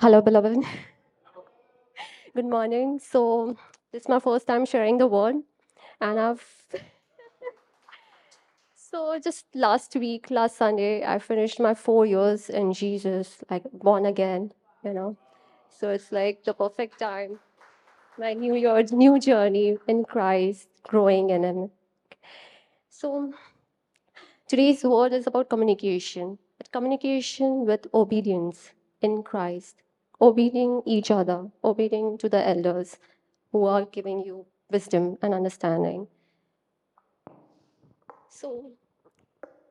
Hello, beloved. Good morning. So, this is my first time sharing the word, and I've. so, just last week, last Sunday, I finished my four years in Jesus, like born again, you know. So, it's like the perfect time. My new year, new journey in Christ, growing in Him. So, today's word is about communication, but communication with obedience in Christ obeying each other, obeying to the elders who are giving you wisdom and understanding. So,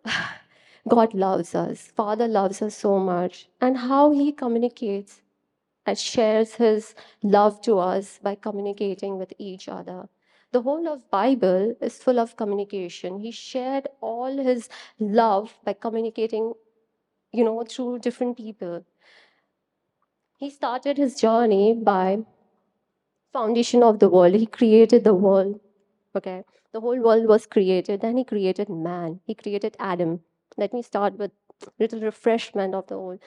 God loves us. Father loves us so much. And how He communicates and shares His love to us by communicating with each other. The whole of Bible is full of communication. He shared all His love by communicating, you know, through different people he started his journey by foundation of the world. He created the world okay? The whole world was created then he created man. He created adam. Let me start with little refreshment of the whole.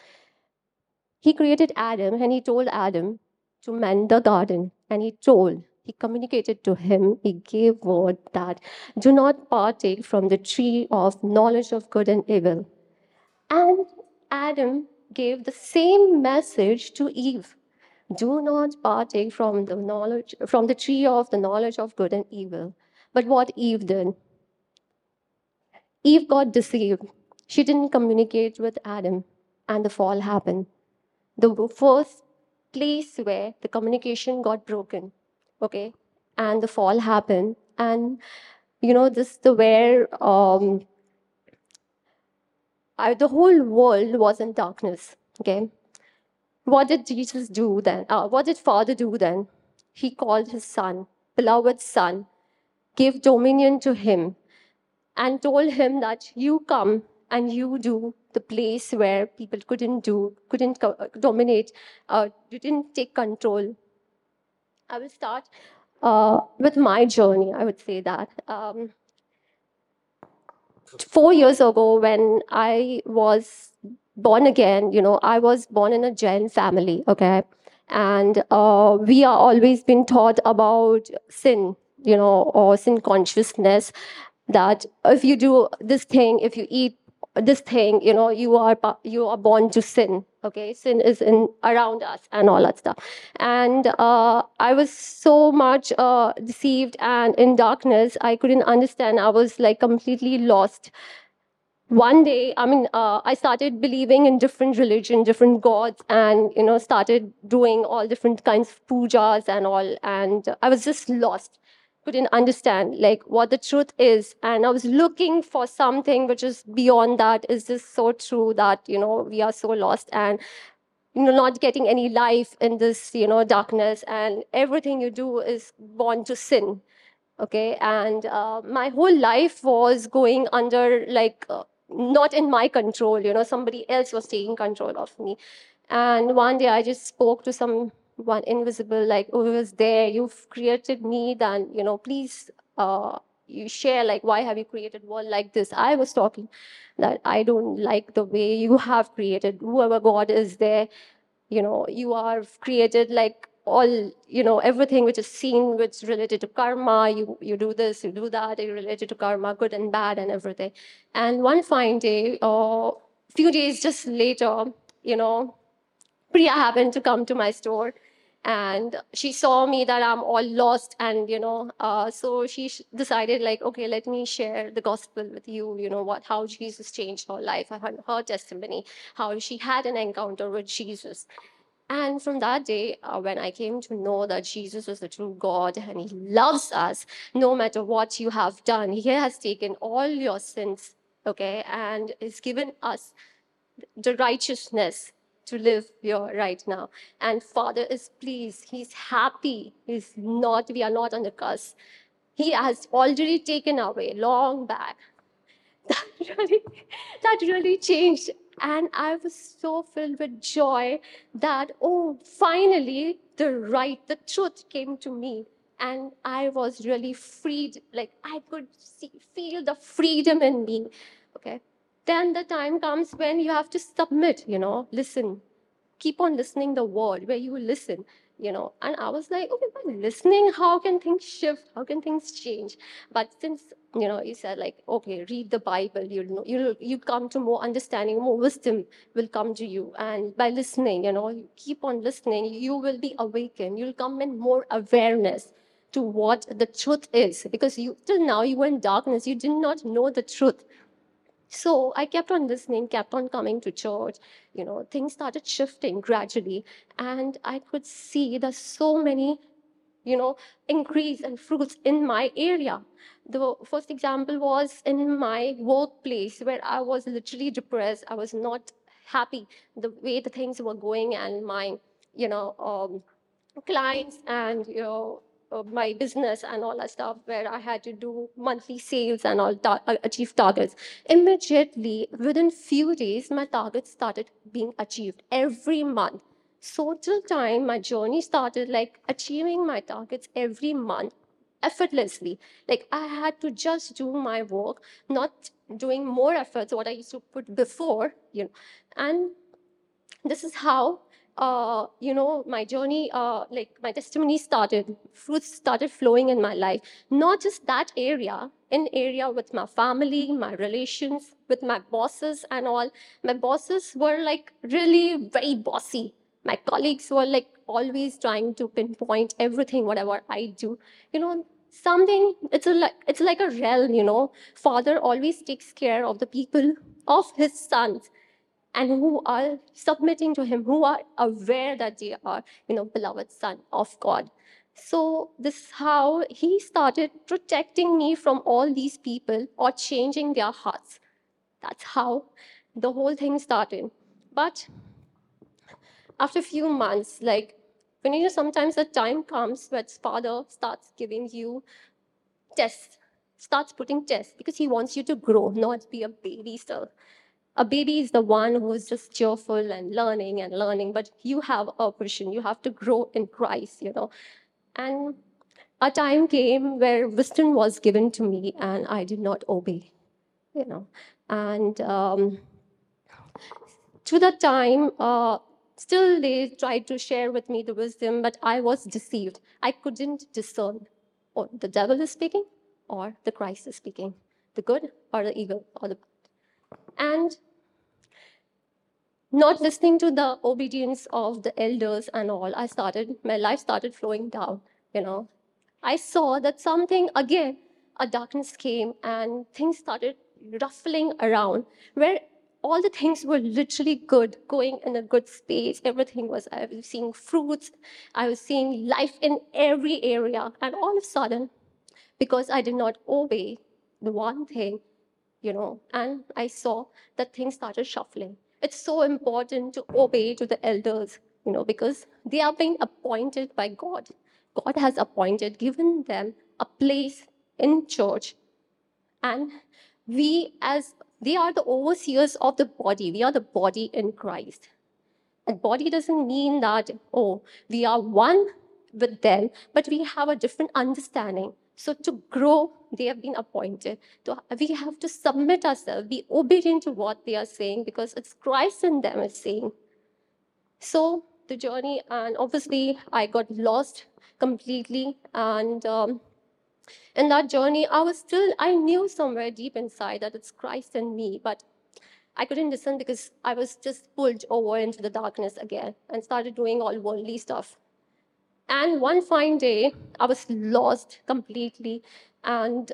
He created adam and he told adam to mend the garden and he told he communicated to him he gave word that do not partake from the tree of knowledge of good and evil. And adam gave the same message to Eve. Do not partake from the knowledge from the tree of the knowledge of good and evil. But what Eve did? Eve got deceived. She didn't communicate with Adam, and the fall happened. The first place where the communication got broken, okay, and the fall happened, and you know this the where um, I, the whole world was in darkness. Okay. What did Jesus do then? Uh, what did Father do then? He called his son, beloved son, gave dominion to him, and told him that you come and you do the place where people couldn't do, couldn't dominate, uh, didn't take control. I will start uh, with my journey. I would say that. Um, four years ago when I was born again, you know, I was born in a Jain family, okay? And uh, we are always been taught about sin, you know, or sin consciousness, that if you do this thing, if you eat this thing, you know, you are you are born to sin. Okay, sin is in around us and all that stuff. And uh, I was so much uh, deceived and in darkness. I couldn't understand. I was like completely lost. One day, I mean, uh, I started believing in different religion, different gods, and you know, started doing all different kinds of pujas and all. And I was just lost couldn't understand like what the truth is. And i was looking for something which is beyond that is this so true that you know we are so lost and you know not getting any life in this you know darkness. And everything you do is born to sin okay? And uh, my whole life was going under like uh, not in my control. You know somebody else was taking control of me. And one day i just spoke to some one invisible, like, oh, was there, you've created me, then, you know, please uh, you share, like, why have you created world like this? I was talking that I don't like the way you have created, whoever God is there, you know, you are created like all, you know, everything which is seen, which is related to karma, you, you do this, you do that, you related to karma, good and bad and everything. And one fine day, or uh, few days just later, you know, Priya happened to come to my store and she saw me that I'm all lost and, you know, uh, so she decided like, okay, let me share the gospel with you, you know, what, how Jesus changed her life, her, her testimony, how she had an encounter with Jesus. And from that day, uh, when I came to know that Jesus is the true God and He loves us, no matter what you have done, He has taken all your sins, okay, and has given us the righteousness to live here right now. And Father is pleased. He's happy. He's not, we are not on the curse. He has already taken away long back. That really, that really changed. And I was so filled with joy that, oh, finally, the right, the truth came to me. And I was really freed. Like I could see, feel the freedom in me. Okay then the time comes when you have to submit, you know, listen, keep on listening the word, where you listen, you know. And I was like, okay, by listening, how can things shift? How can things change? But since you know, you said like, okay, read the Bible. You'll know, you'll you come to more understanding, more wisdom will come to you. And by listening, you know, you keep on listening, you will be awakened. You'll come in more awareness to what the truth is because you till now you were in darkness you did not know the truth so i kept on listening kept on coming to church you know things started shifting gradually. And i could see there's so many you know increase and fruits in my area. The first example was in my workplace where i was literally depressed. I was not happy the way the things were going and my you know um, clients and you know my business and all that stuff where I had to do monthly sales and all ta- uh, achieve targets. Immediately, within few days, my targets started being achieved every month. So till time my journey started like achieving my targets every month effortlessly. Like I had to just do my work, not doing more efforts what I used to put before, you know. And this is how uh, you know, my journey, uh, like my testimony started, fruits started flowing in my life. Not just that area, in area with my family, my relations, with my bosses and all. My bosses were like really very bossy. My colleagues were like always trying to pinpoint everything, whatever I do. You know, something, it's, a, like, it's like a realm, you know. Father always takes care of the people of his sons and who are submitting to him, who are aware that they are, you know, beloved son of God. So this is how he started protecting me from all these people or changing their hearts. That's how the whole thing started. But after a few months, like when you know, sometimes the time comes where father starts giving you tests, starts putting tests because he wants you to grow, not be a baby still a baby is the one who's just cheerful and learning and learning, but you have a vision. You have to grow in Christ, you know. And a time came where wisdom was given to me and I did not obey, you know. And um, to that time, uh, still they tried to share with me the wisdom, but I was deceived. I couldn't discern or the devil is speaking or the Christ is speaking, the good or the evil or the and not listening to the obedience of the elders and all, I started, my life started flowing down, you know. I saw that something, again, a darkness came and things started ruffling around where all the things were literally good, going in a good space. Everything was, I was seeing fruits, I was seeing life in every area. And all of a sudden, because I did not obey the one thing, you know, and I saw that things started shuffling. It's so important to obey to the elders, you know, because they are being appointed by God. God has appointed, given them a place in church. And we, as they are the overseers of the body, we are the body in Christ. And body doesn't mean that, oh, we are one with them, but we have a different understanding. So to grow, they have been appointed. To, we have to submit ourselves, be obedient to what they are saying because it's Christ in them is saying. So the journey, and obviously I got lost completely. And um, in that journey, I was still, I knew somewhere deep inside that it's Christ in me, but I couldn't listen because I was just pulled over into the darkness again and started doing all worldly stuff. And one fine day, I was lost completely. And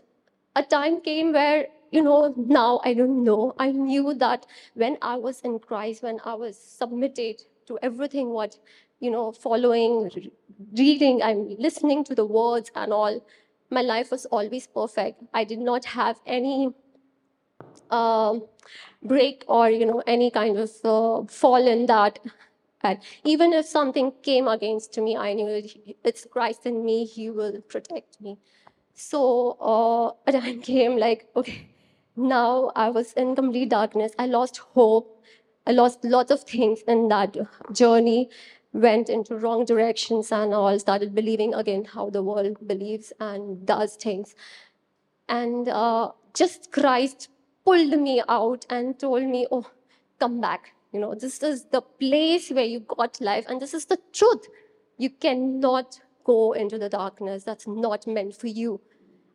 a time came where, you know, now I don't know. I knew that when I was in Christ, when I was submitted to everything what, you know, following, reading, I'm listening to the words and all, my life was always perfect. I did not have any uh, break or, you know, any kind of uh, fall in that and even if something came against me, I knew it's Christ in me, He will protect me. So uh, a time came like, okay, now I was in complete darkness. I lost hope. I lost lots of things in that journey, went into wrong directions and all, started believing again how the world believes and does things. And uh, just Christ pulled me out and told me, oh, come back You know, this is the place where you got life, and this is the truth. You cannot go into the darkness. That's not meant for you.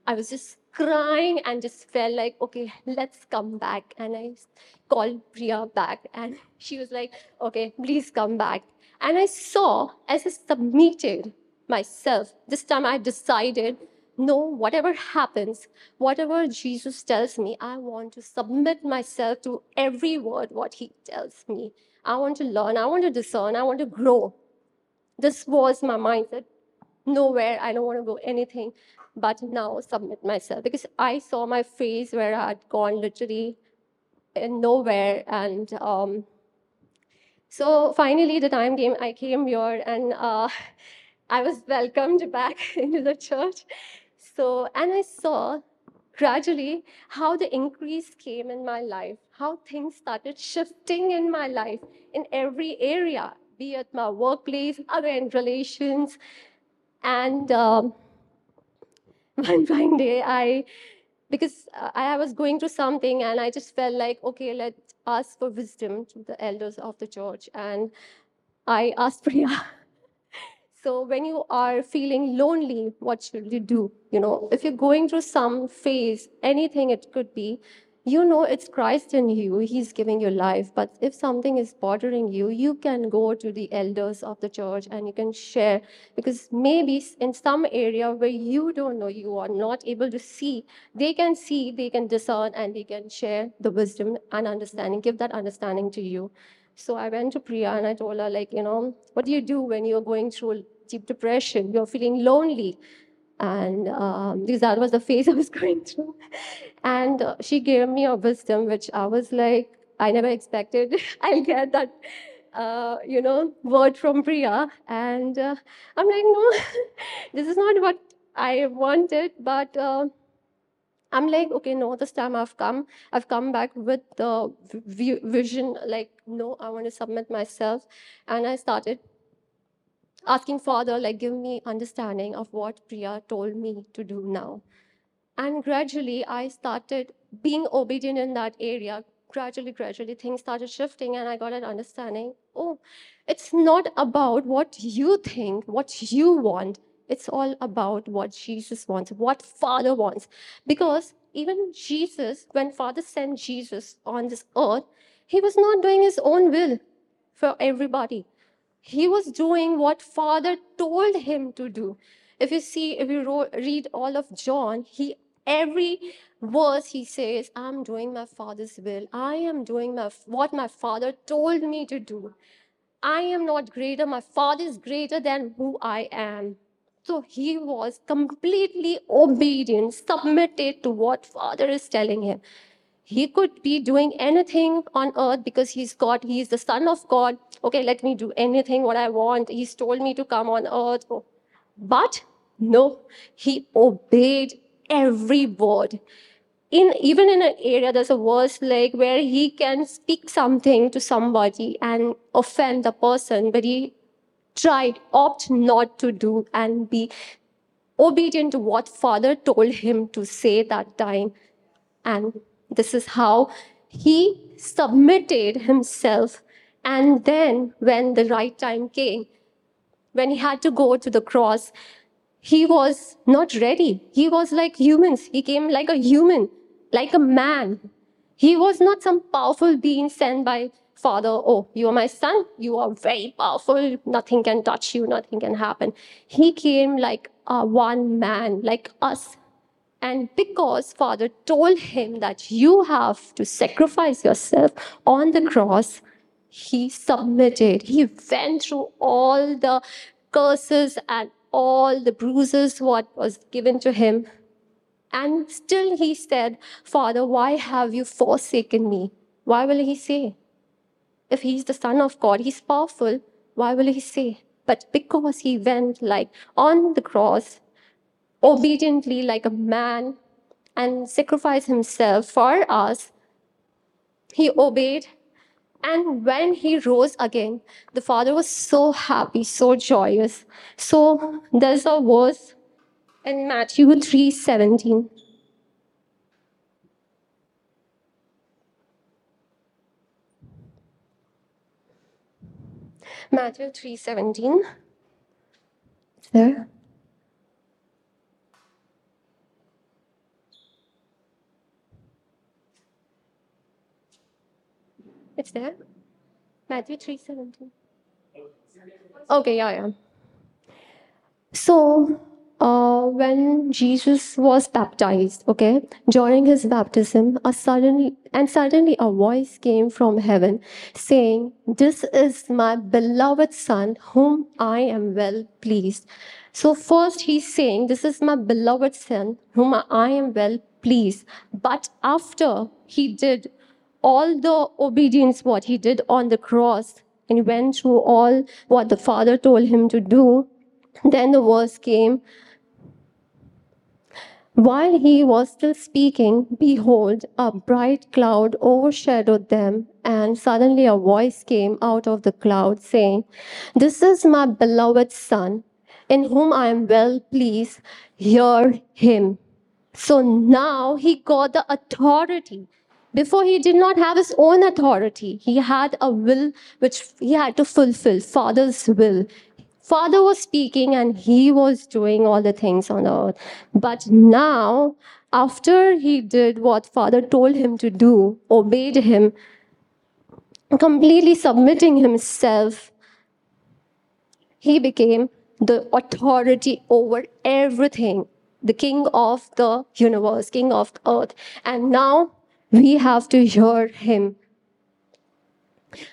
I was just crying and just felt like, okay, let's come back. And I called Priya back, and she was like, okay, please come back. And I saw as I submitted myself, this time I decided, no, whatever happens, whatever Jesus tells me, I want to submit myself to every word what he tells me. I want to learn, I want to discern, I want to grow. This was my mindset. Nowhere, I don't want to go anything but now submit myself because I saw my face where I had gone literally nowhere and um, so finally, the time came, I came here and uh, I was welcomed back into the church. So, and I saw gradually how the increase came in my life, how things started shifting in my life in every area, be it my workplace, other in relations. And um, one fine day, I because uh, I was going through something and I just felt like, okay, let's ask for wisdom to the elders of the church. And I asked Priya. So when you are feeling lonely, what should you do? You know, if you're going through some phase, anything it could be, you know it's Christ in you. He's giving you life. But if something is bothering you, you can go to the elders of the church and you can share. Because maybe in some area where you don't know, you are not able to see, they can see, they can discern, and they can share the wisdom and understanding, give that understanding to you. So I went to Priya and I told her, like, you know, what do you do when you're going through deep depression? You're feeling lonely and um, that was the phase I was going through. And uh, she gave me a wisdom, which I was like, I never expected I'll get that, uh, you know, word from Priya. And uh, I'm like, no, this is not what I wanted, but. Uh, I'm like, okay, no, this time I've come, I've come back with the vision, like, no, I want to submit myself. And I started asking Father, like, give me understanding of what Priya told me to do now. And gradually, I started being obedient in that area. Gradually, gradually, things started shifting, and I got an understanding oh, it's not about what you think, what you want. It's all about what Jesus wants, what Father wants. Because even Jesus, when Father sent Jesus on this earth, he was not doing his own will for everybody he was doing what father told him to do. If you see if you read all of john he every verse he says i'm doing my father's will. I am doing my, what my father told me to do. I am not greater. My father is greater than who i am. So he was completely obedient submitted to what father is telling him he could be doing anything on earth because he's God, he's the Son of God. Okay, let me do anything what I want. He's told me to come on earth. But no, he obeyed every word. In even in an area, there's a verse like where he can speak something to somebody and offend the person, but he tried, opt not to do and be obedient to what Father told him to say that time. And this is how he submitted himself. And then, when the right time came, when he had to go to the cross, he was not ready. He was like humans. He came like a human, like a man. He was not some powerful being sent by Father. Oh, you are my son. You are very powerful. Nothing can touch you. Nothing can happen. He came like a one man, like us, and because Father told him that you have to sacrifice yourself on the cross, he submitted. He went through all the curses and all the bruises what was given to him. And still he said, Father, why have you forsaken me? Why will he say? If he's the Son of God, he's powerful, why will he say? But because he went like on the cross, obediently like a man and sacrificed himself for us. He obeyed. And when he rose again, the father was so happy, so joyous. So there's a verse in Matthew 3:17. Matthew 3:17. It's there. There. Matthew 3:17. Okay, yeah, yeah. So, uh, when Jesus was baptized, okay, during his baptism, a suddenly and suddenly a voice came from heaven saying, This is my beloved Son, whom I am well pleased. So, first he's saying, This is my beloved Son, whom I am well pleased. But after he did all the obedience, what he did on the cross, and went through all what the Father told him to do, then the verse came while he was still speaking, behold, a bright cloud overshadowed them, and suddenly a voice came out of the cloud saying, This is my beloved Son, in whom I am well pleased. Hear him. So now he got the authority. Before he did not have his own authority. He had a will which he had to fulfill, Father's will. Father was speaking and he was doing all the things on earth. But now, after he did what Father told him to do, obeyed him, completely submitting himself, he became the authority over everything, the king of the universe, king of the earth. And now we have to hear him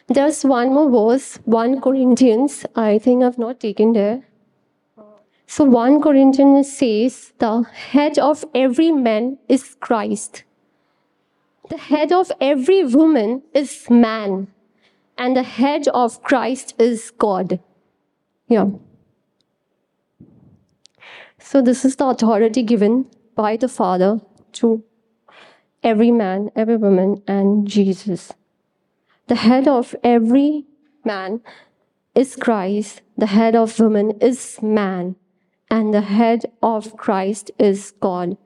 there's one more verse, 1 Corinthians. I think I've not taken there. So 1 Corinthians says, the head of every man is Christ. The head of every woman is man. And the head of Christ is God. Yeah. So this is the authority given by the Father to every man, every woman, and Jesus. The head of every man is Christ, the head of woman is man, and the head of Christ is God.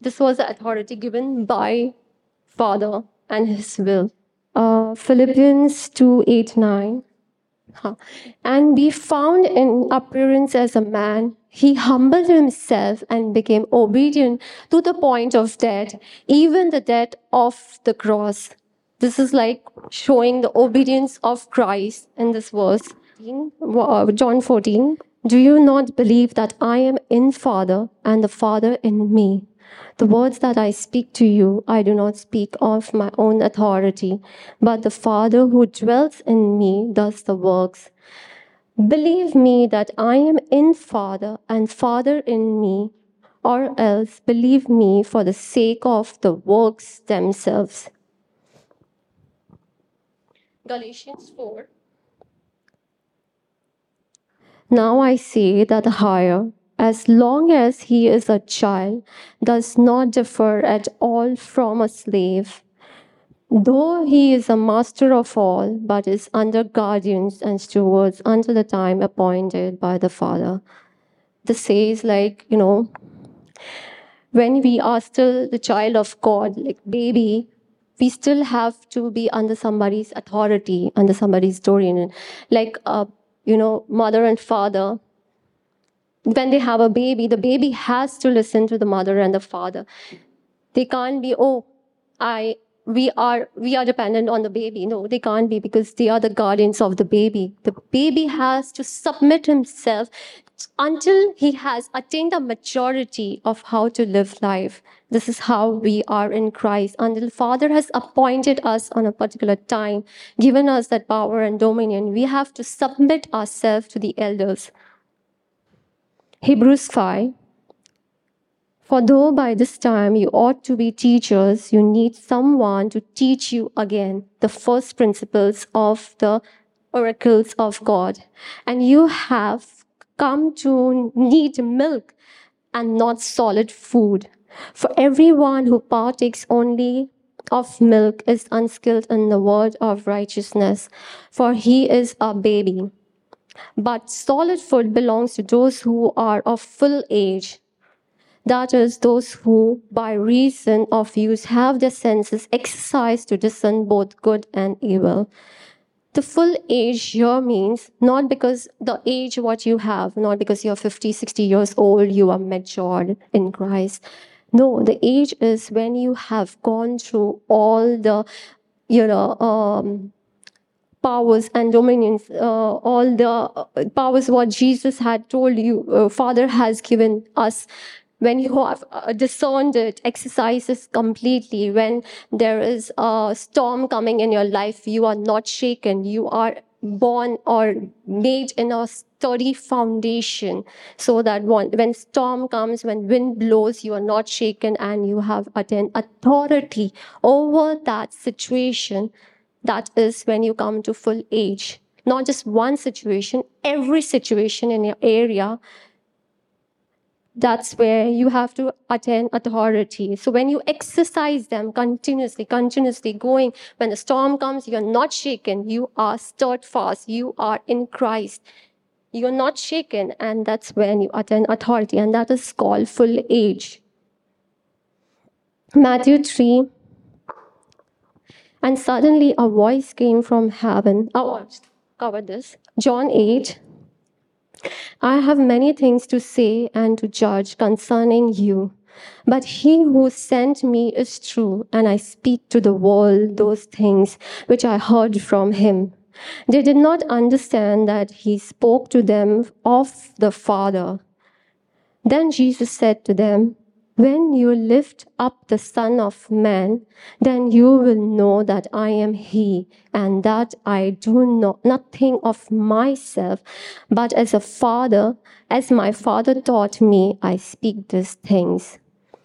This was the authority given by Father and His will. Uh, Philippians 2 8 9. And be found in appearance as a man, he humbled himself and became obedient to the point of death, even the death of the cross. This is like showing the obedience of Christ in this verse. John 14. Do you not believe that I am in Father and the Father in me? The words that I speak to you, I do not speak of my own authority, but the Father who dwells in me does the works. Believe me that I am in Father and Father in me, or else believe me for the sake of the works themselves. Galatians 4. Now I say that the higher, as long as he is a child, does not differ at all from a slave, though he is a master of all, but is under guardians and stewards until the time appointed by the Father. This says, like, you know, when we are still the child of God, like baby, we still have to be under somebody's authority, under somebody's dominion. Like, uh, you know, mother and father, when they have a baby, the baby has to listen to the mother and the father. They can't be, oh, I, we are, we are dependent on the baby. No, they can't be because they are the guardians of the baby. The baby has to submit himself until he has attained a maturity of how to live life. This is how we are in Christ. Until Father has appointed us on a particular time, given us that power and dominion, we have to submit ourselves to the elders. Hebrews 5 For though by this time you ought to be teachers, you need someone to teach you again the first principles of the oracles of God. And you have come to need milk and not solid food. For everyone who partakes only of milk is unskilled in the word of righteousness, for he is a baby. But solid food belongs to those who are of full age. That is, those who, by reason of use, have their senses exercised to discern both good and evil. the full age here means not because the age what you have, not because you're 50, 60 years old, you are matured in Christ. No, the age is when you have gone through all the, you know, um, powers and dominions, uh, all the uh, powers what Jesus had told you, uh, Father has given us. When you have discerned it, exercises completely, when there is a storm coming in your life, you are not shaken. You are born or made in a sturdy foundation so that one, when storm comes, when wind blows, you are not shaken and you have attained authority over that situation. That is when you come to full age. Not just one situation, every situation in your area that's where you have to attain authority. So when you exercise them continuously, continuously going, when the storm comes, you're not shaken. You are steadfast. You are in Christ. You're not shaken. And that's when you attain authority. And that is called full age. Matthew 3. And suddenly a voice came from heaven. Oh, cover this. John 8. I have many things to say and to judge concerning you. But he who sent me is true, and I speak to the world those things which I heard from him. They did not understand that he spoke to them of the Father. Then Jesus said to them, when you lift up the Son of Man, then you will know that I am He, and that I do not nothing of myself, but as a Father, as my Father taught me, I speak these things.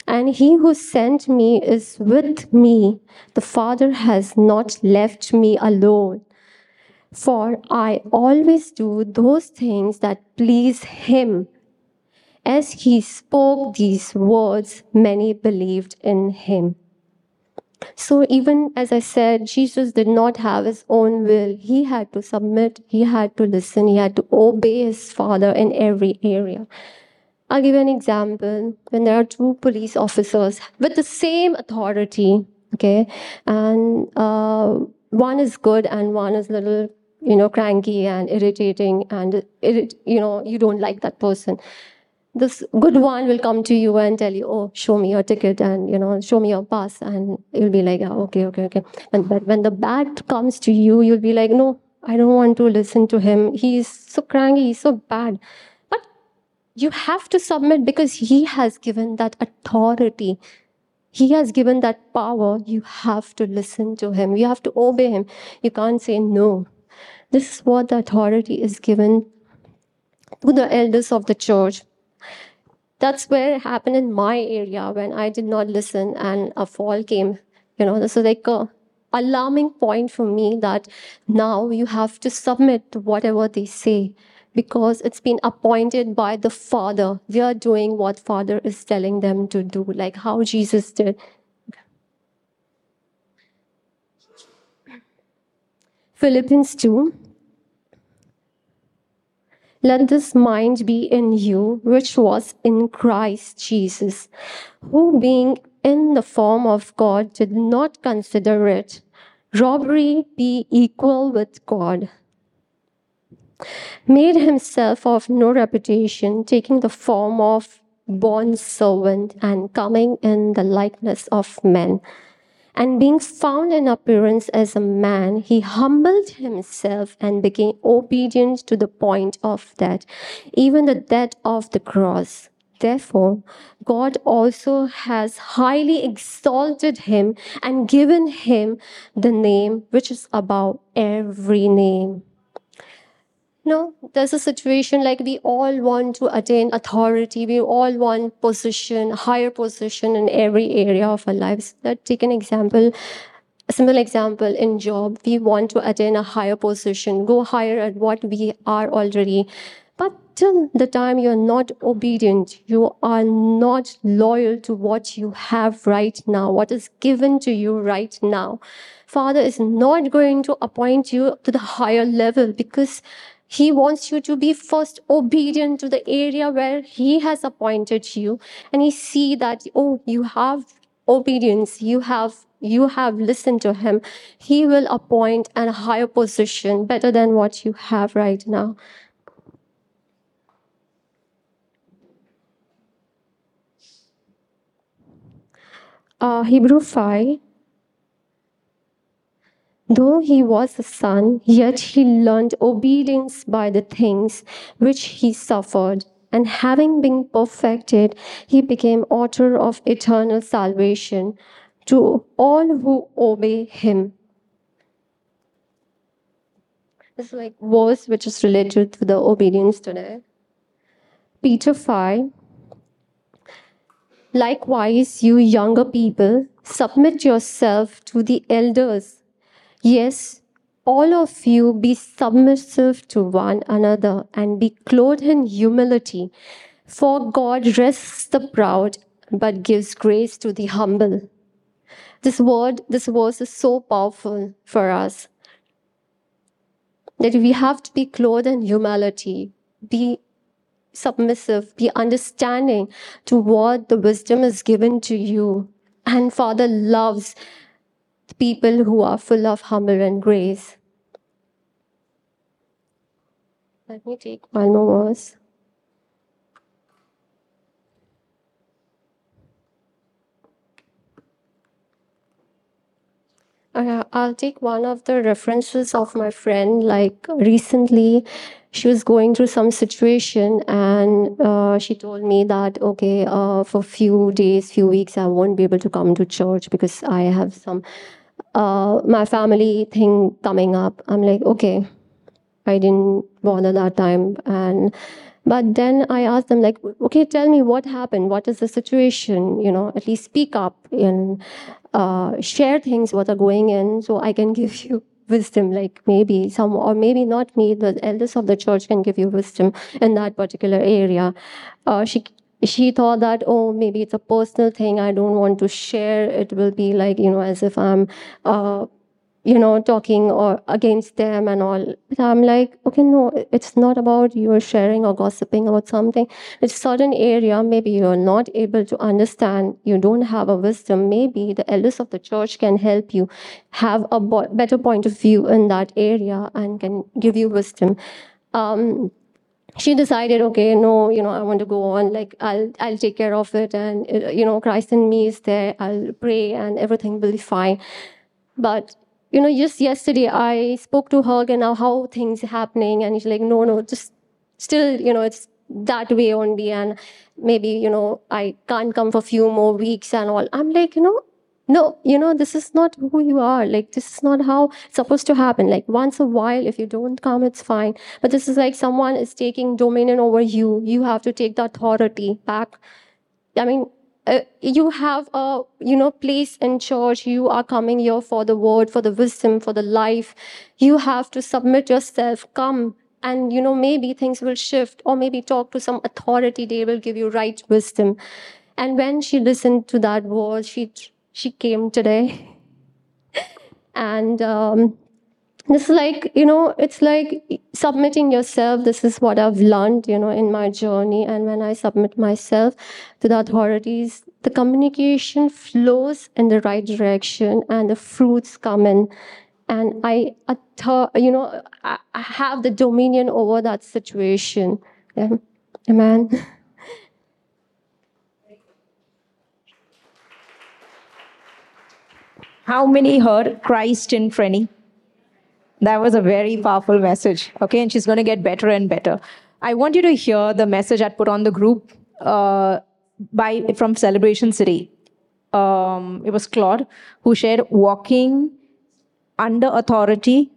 And he who sent me is with me. The Father has not left me alone. For I always do those things that please Him as he spoke these words, many believed in him. So, even as I said, Jesus did not have his own will. He had to submit, he had to listen, he had to obey his father in every area. I'll give you an example. When there are two police officers with the same authority, okay, and uh, one is good and one is little, you know, cranky and irritating, and you know, you don't like that person this good one will come to you and tell you, oh, show me your ticket and, you know, show me your pass. And you'll be like, oh, okay, okay, okay. And, but when the bad comes to you, you'll be like, no, I don't want to listen to him. He's so cranky, he's so bad. But you have to submit because he has given that authority. He has given that power. You have to listen to him. You have to obey him. You can't say no. This is what the authority is given to the elders of the church that's where it happened in my area when I did not listen and a fall came. You know, this is like a alarming point for me that now you have to submit to whatever they say because it's been appointed by the Father. They are doing what Father is telling them to do, like how Jesus did. Philippians 2 let this mind be in you, which was in Christ Jesus, who being in the form of God did not consider it robbery be equal with God, made himself of no reputation, taking the form of bond servant and coming in the likeness of men and being found in appearance as a man, he humbled himself and became obedient to the point of death, even the death of the cross. Therefore, God also has highly exalted him and given him the name which is above every name no, there's a situation like we all want to attain authority. We all want position, higher position in every area of our lives. Let's take an example, a simple example in job. We want to attain a higher position, go higher at what we are already. But till the time you're not obedient, you are not loyal to what you have right now, what is given to you right now. Father is not going to appoint you to the higher level because he wants you to be first obedient to the area where He has appointed you. And He see that, oh, you have obedience, you have you have listened to him, he will appoint a higher position better than what you have right now. Uh, Hebrew 5 Though he was a son, yet he learned obedience by the things which he suffered. And having been perfected, he became author of eternal salvation to all who obey him. Is like verse which is related to the obedience today. Peter 5. Likewise, you younger people, submit yourself to the elders. Yes, all of you be submissive to one another and be clothed in humility. For God rests the proud, but gives grace to the humble. This word, this verse is so powerful for us that we have to be clothed in humility, be submissive, be understanding to what the wisdom is given to you. And Father loves people who are full of humble and grace. Let me take one more verse. I'll take one of the references of my friend. Like recently, she was going through some situation, and uh, she told me that okay, uh, for few days, few weeks, I won't be able to come to church because I have some uh, my family thing coming up. I'm like, okay, I didn't bother that time. And but then I asked them, like, okay, tell me what happened. What is the situation? You know, at least speak up and uh, share things what are going in, so I can give you wisdom. Like maybe some, or maybe not me. The elders of the church can give you wisdom in that particular area. Uh, she she thought that oh maybe it's a personal thing. I don't want to share. It will be like you know as if i'm uh, you know talking or against them and all. But i'm like okay no it's not about you're sharing or gossiping about something. It's certain area maybe you're not able to understand. You don't have a wisdom. Maybe the elders of the church can help you have a better point of view in that area and can give you wisdom. Um, she decided okay no you know i want to go on like i'll i'll take care of it and uh, you know christ in me is there. I'll pray and everything will be fine. But you know just yesterday i spoke to her and now how things happening? And she's like no no just still you know it's that way only. And maybe you know i can't come for a few more weeks and all. I'm like you know no, you know, this is not who you are. Like, this is not how it's supposed to happen. Like, once a while, if you don't come, it's fine. But this is like someone is taking dominion over you. You have to take the authority back. I mean, uh, you have a you know place in church you are coming here for the word for the wisdom for the life you have to submit yourself come and you know maybe things will shift or maybe talk to some authority they will give you right wisdom and when she listened to that word she she came today. and um, this is like, you know, it's like submitting yourself. This is what I've learned, you know, in my journey. And when I submit myself to the authorities, the communication flows in the right direction and the fruits come in. And I, you know, I have the dominion over that situation. Yeah. Amen. How many heard Christ in Frenny? That was a very powerful message. Okay, and she's going to get better and better. I want you to hear the message I put on the group uh, by from Celebration City. Um, it was Claude who shared walking under authority,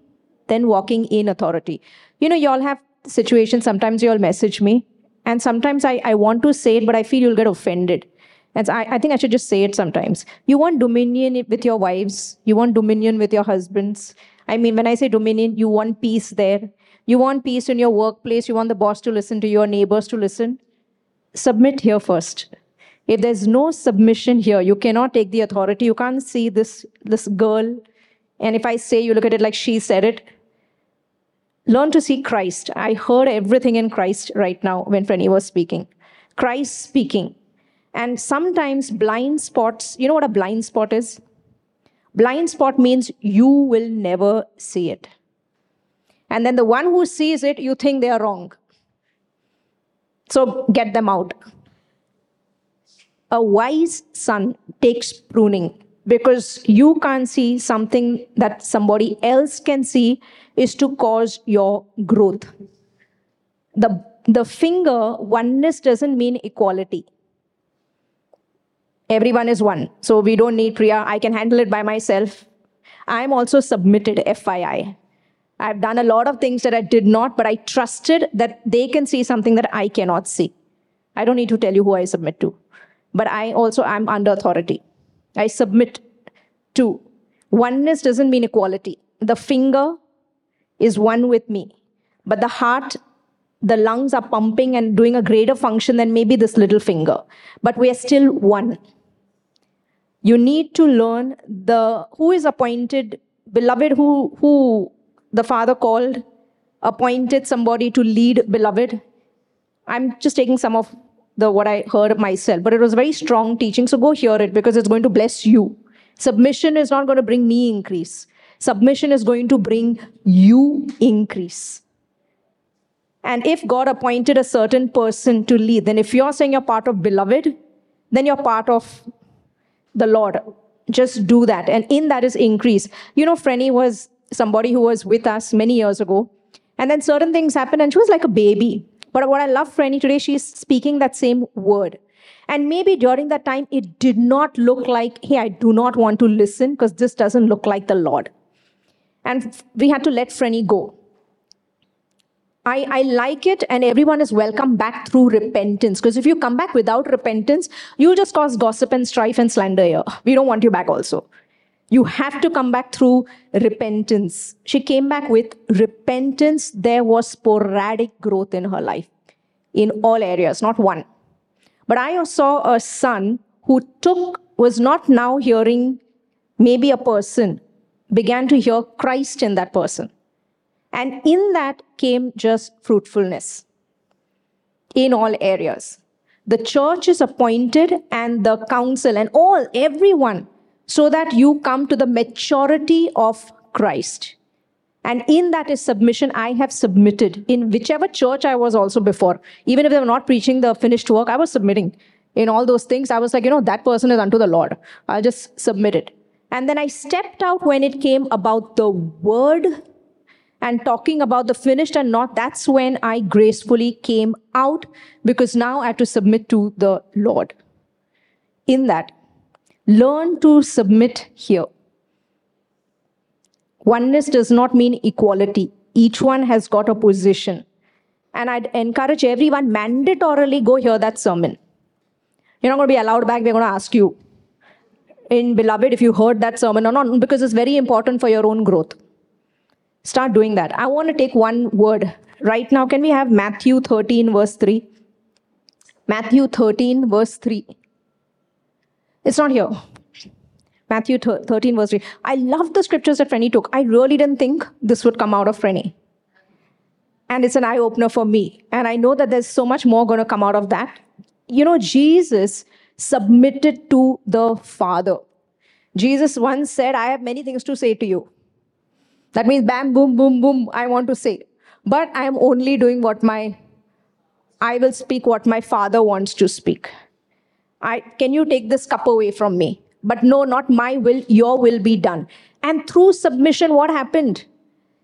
then walking in authority. You know, you all have situations. Sometimes you all message me, and sometimes I, I want to say it, but I feel you'll get offended. And I, I think I should just say it sometimes. You want dominion with your wives, you want dominion with your husbands. I mean, when I say dominion, you want peace there. You want peace in your workplace, you want the boss to listen to your neighbors to listen. Submit here first. If there's no submission here, you cannot take the authority. You can't see this, this girl. And if I say, you look at it like she said it, learn to see Christ. I heard everything in Christ right now when Frenny was speaking. Christ speaking. And sometimes blind spots, you know what a blind spot is? Blind spot means you will never see it. And then the one who sees it, you think they are wrong. So get them out. A wise son takes pruning because you can't see something that somebody else can see is to cause your growth. The, the finger, oneness doesn't mean equality. Everyone is one. So we don't need Priya. I can handle it by myself. I'm also submitted, FYI. I've done a lot of things that I did not, but I trusted that they can see something that I cannot see. I don't need to tell you who I submit to. But I also am under authority. I submit to. Oneness doesn't mean equality. The finger is one with me, but the heart, the lungs are pumping and doing a greater function than maybe this little finger. But we are still one. You need to learn the who is appointed, beloved, who who the Father called, appointed somebody to lead beloved. I'm just taking some of the what I heard myself, but it was very strong teaching. So go hear it because it's going to bless you. Submission is not going to bring me increase. Submission is going to bring you increase. And if God appointed a certain person to lead, then if you're saying you're part of beloved, then you're part of the Lord. Just do that. And in that is increase. You know, Frenny was somebody who was with us many years ago. And then certain things happened, and she was like a baby. But what I love Frenny today, she's speaking that same word. And maybe during that time, it did not look like, hey, I do not want to listen because this doesn't look like the Lord. And we had to let Frenny go. I, I like it, and everyone is welcome back through repentance. Because if you come back without repentance, you'll just cause gossip and strife and slander here. We don't want you back also. You have to come back through repentance. She came back with repentance. There was sporadic growth in her life in all areas, not one. But I saw a son who took, was not now hearing maybe a person, began to hear Christ in that person. And in that came just fruitfulness in all areas. The church is appointed and the council and all, everyone, so that you come to the maturity of Christ. And in that is submission. I have submitted in whichever church I was also before. Even if they were not preaching the finished work, I was submitting in all those things. I was like, you know, that person is unto the Lord. I'll just submit it. And then I stepped out when it came about the word and talking about the finished and not, that's when I gracefully came out because now I have to submit to the Lord. In that, learn to submit here. Oneness does not mean equality. Each one has got a position. And I'd encourage everyone mandatorily go hear that sermon. You're not going to be allowed back. We're going to ask you in Beloved if you heard that sermon or not, because it's very important for your own growth. Start doing that. I want to take one word. Right now, can we have Matthew 13, verse 3? Matthew 13, verse 3. It's not here. Matthew 13, verse 3. I love the scriptures that Frenny took. I really didn't think this would come out of Frenny. And it's an eye opener for me. And I know that there's so much more going to come out of that. You know, Jesus submitted to the Father. Jesus once said, I have many things to say to you. That means bam, boom, boom, boom, I want to say. But I am only doing what my, I will speak what my Father wants to speak. I, can you take this cup away from me? But no, not my will, your will be done. And through submission, what happened?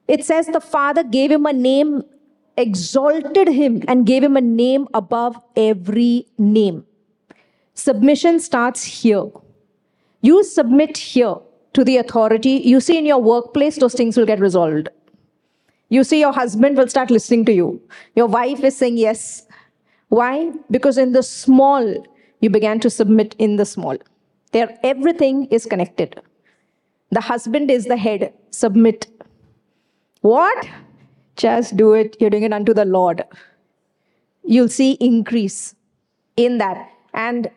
It says the Father gave him a name, exalted him, and gave him a name above every name. Submission starts here. You submit here to the authority. You see, in your workplace, those things will get resolved. You see, your husband will start listening to you. Your wife is saying yes. Why? Because in the small, you began to submit in the small. There, everything is connected. The husband is the head. Submit. What? Just do it. You're doing it unto the Lord. You'll see increase in that. And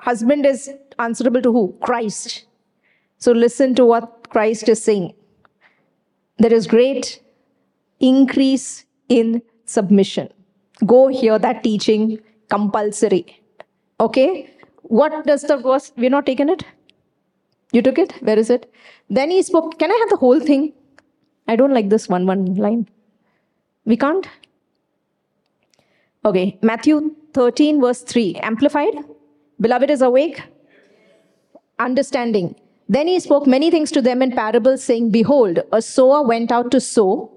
husband is answerable to who? Christ. So listen to what Christ is saying. There is great increase in submission. Go hear that teaching compulsory. Okay? What does the verse? We're not taking it? You took it? Where is it? Then he spoke. Can I have the whole thing? I don't like this one one line. We can't? Okay, Matthew 13, verse 3. Amplified. Beloved is awake. Understanding. Then he spoke many things to them in parables, saying, Behold, a sower went out to sow.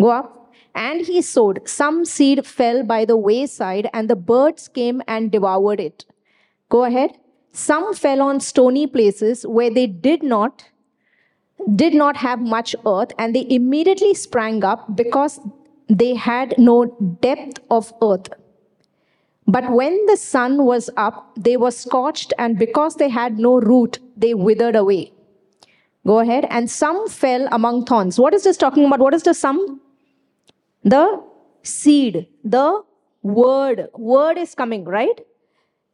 Go up. And he sowed. Some seed fell by the wayside, and the birds came and devoured it. Go ahead. Some fell on stony places where they did not did not have much earth, and they immediately sprang up because they had no depth of earth. But when the sun was up, they were scorched, and because they had no root, they withered away. Go ahead. And some fell among thorns. What is this talking about? What is the some? The seed, the word. Word is coming, right?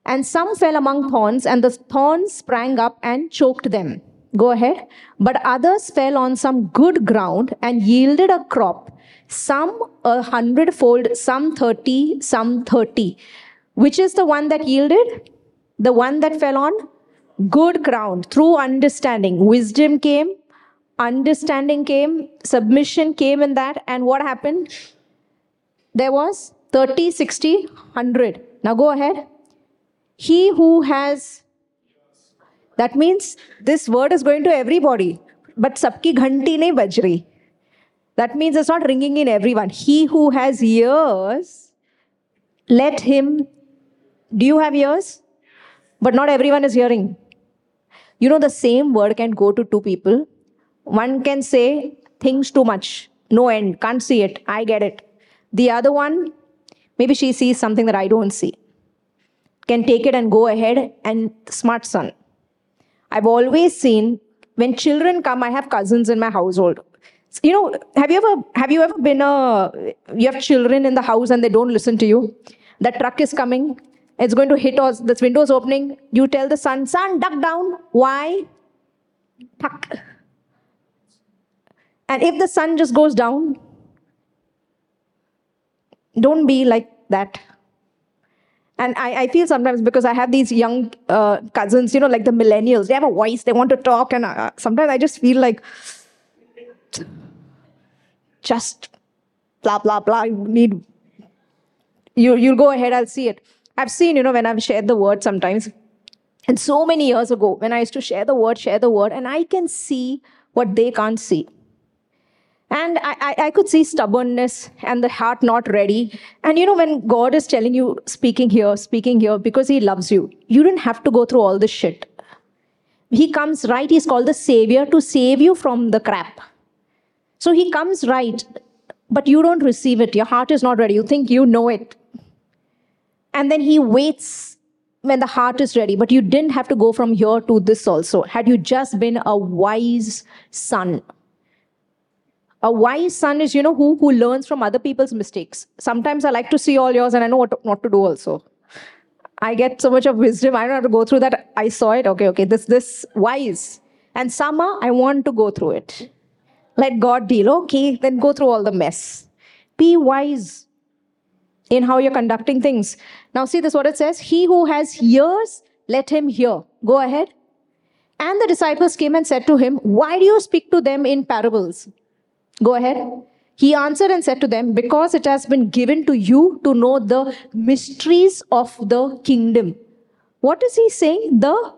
And some fell among thorns, and the thorns sprang up and choked them. Go ahead. But others fell on some good ground and yielded a crop, some a hundredfold, some thirty, some thirty. Which is the one that yielded? The one that fell on good ground through understanding. Wisdom came, understanding came, submission came in that. And what happened? There was 30, 60, 100. Now go ahead. He who has, that means this word is going to everybody, but sabki ghanti nahi baj rahi. That means it's not ringing in everyone. He who has ears, let him. Do you have ears? But not everyone is hearing. You know, the same word can go to two people. One can say things too much, no end, can't see it, I get it. The other one, maybe she sees something that I don't see, can take it and go ahead and smart son. I've always seen when children come, I have cousins in my household. You know, have you ever have you ever been a you have children in the house and they don't listen to you? That truck is coming, it's going to hit us, this window's opening. You tell the son, son, duck down. Why? And if the son just goes down, don't be like that. And I, I feel sometimes because I have these young uh, cousins, you know, like the millennials, they have a voice, they want to talk. And uh, sometimes I just feel like, just blah, blah, blah. You need, you, you'll go ahead, I'll see it. I've seen, you know, when I've shared the word sometimes, and so many years ago, when I used to share the word, share the word, and I can see what they can't see. And I, I, I, could see stubbornness and the heart not ready. And you know, when God is telling you, speaking here, speaking here, because He loves you, you don't have to go through all this shit. He comes right, He's called the Savior to save you from the crap. So He comes right, but you don't receive it. Your heart is not ready. You think you know it. And then he waits when the heart is ready. But you didn't have to go from here to this also. Had you just been a wise son. A wise son is, you know, who, who learns from other people's mistakes. Sometimes I like to see all yours and I know what not to do also. I get so much of wisdom. I don't have to go through that. I saw it. Okay, okay. This, this wise. And Sama, I want to go through it. Let God deal. Okay, then go through all the mess. Be wise in how you're conducting things. Now, see this what it says He who has ears, let him hear. Go ahead. And the disciples came and said to him, Why do you speak to them in parables? Go ahead. He answered and said to them, Because it has been given to you to know the mysteries of the kingdom. What is he saying? The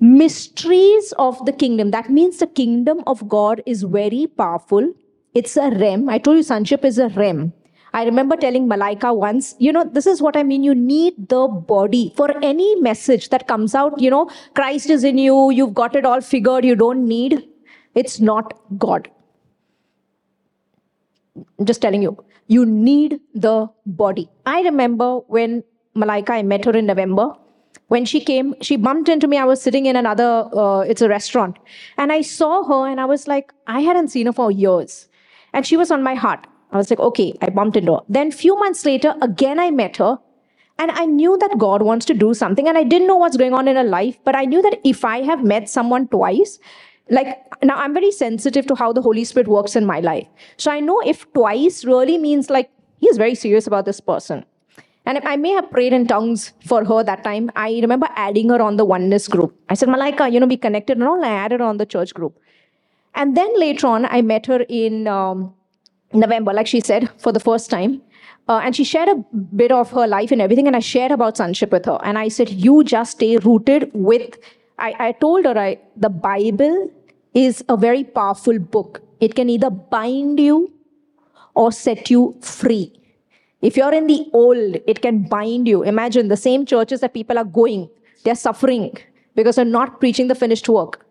mysteries of the kingdom. That means the kingdom of God is very powerful. It's a rem. I told you sonship is a rem. I remember telling Malaika once, you know, this is what I mean. You need the body for any message that comes out. You know, Christ is in you, you've got it all figured, you don't need. It's not God. I'm just telling you, you need the body. I remember when Malaika, I met her in November. When she came, she bumped into me. I was sitting in another, uh, it's a restaurant. And I saw her and I was like, I hadn't seen her for years. And she was on my heart. I was like, okay, I bumped into her. Then a few months later, again I met her. And I knew that God wants to do something. And I didn't know what's going on in her life, but I knew that if I have met someone twice, like now I'm very sensitive to how the Holy Spirit works in my life. So I know if twice really means like he's very serious about this person. And I may have prayed in tongues for her that time. I remember adding her on the oneness group. I said, Malaika, you know, be connected and all. I added her on the church group. And then later on, I met her in um, November, like she said, for the first time. Uh, and she shared a bit of her life and everything. And I shared about sonship with her. And I said, You just stay rooted with. I, I told her I, the Bible is a very powerful book. It can either bind you or set you free. If you're in the old, it can bind you. Imagine the same churches that people are going, they're suffering because they're not preaching the finished work.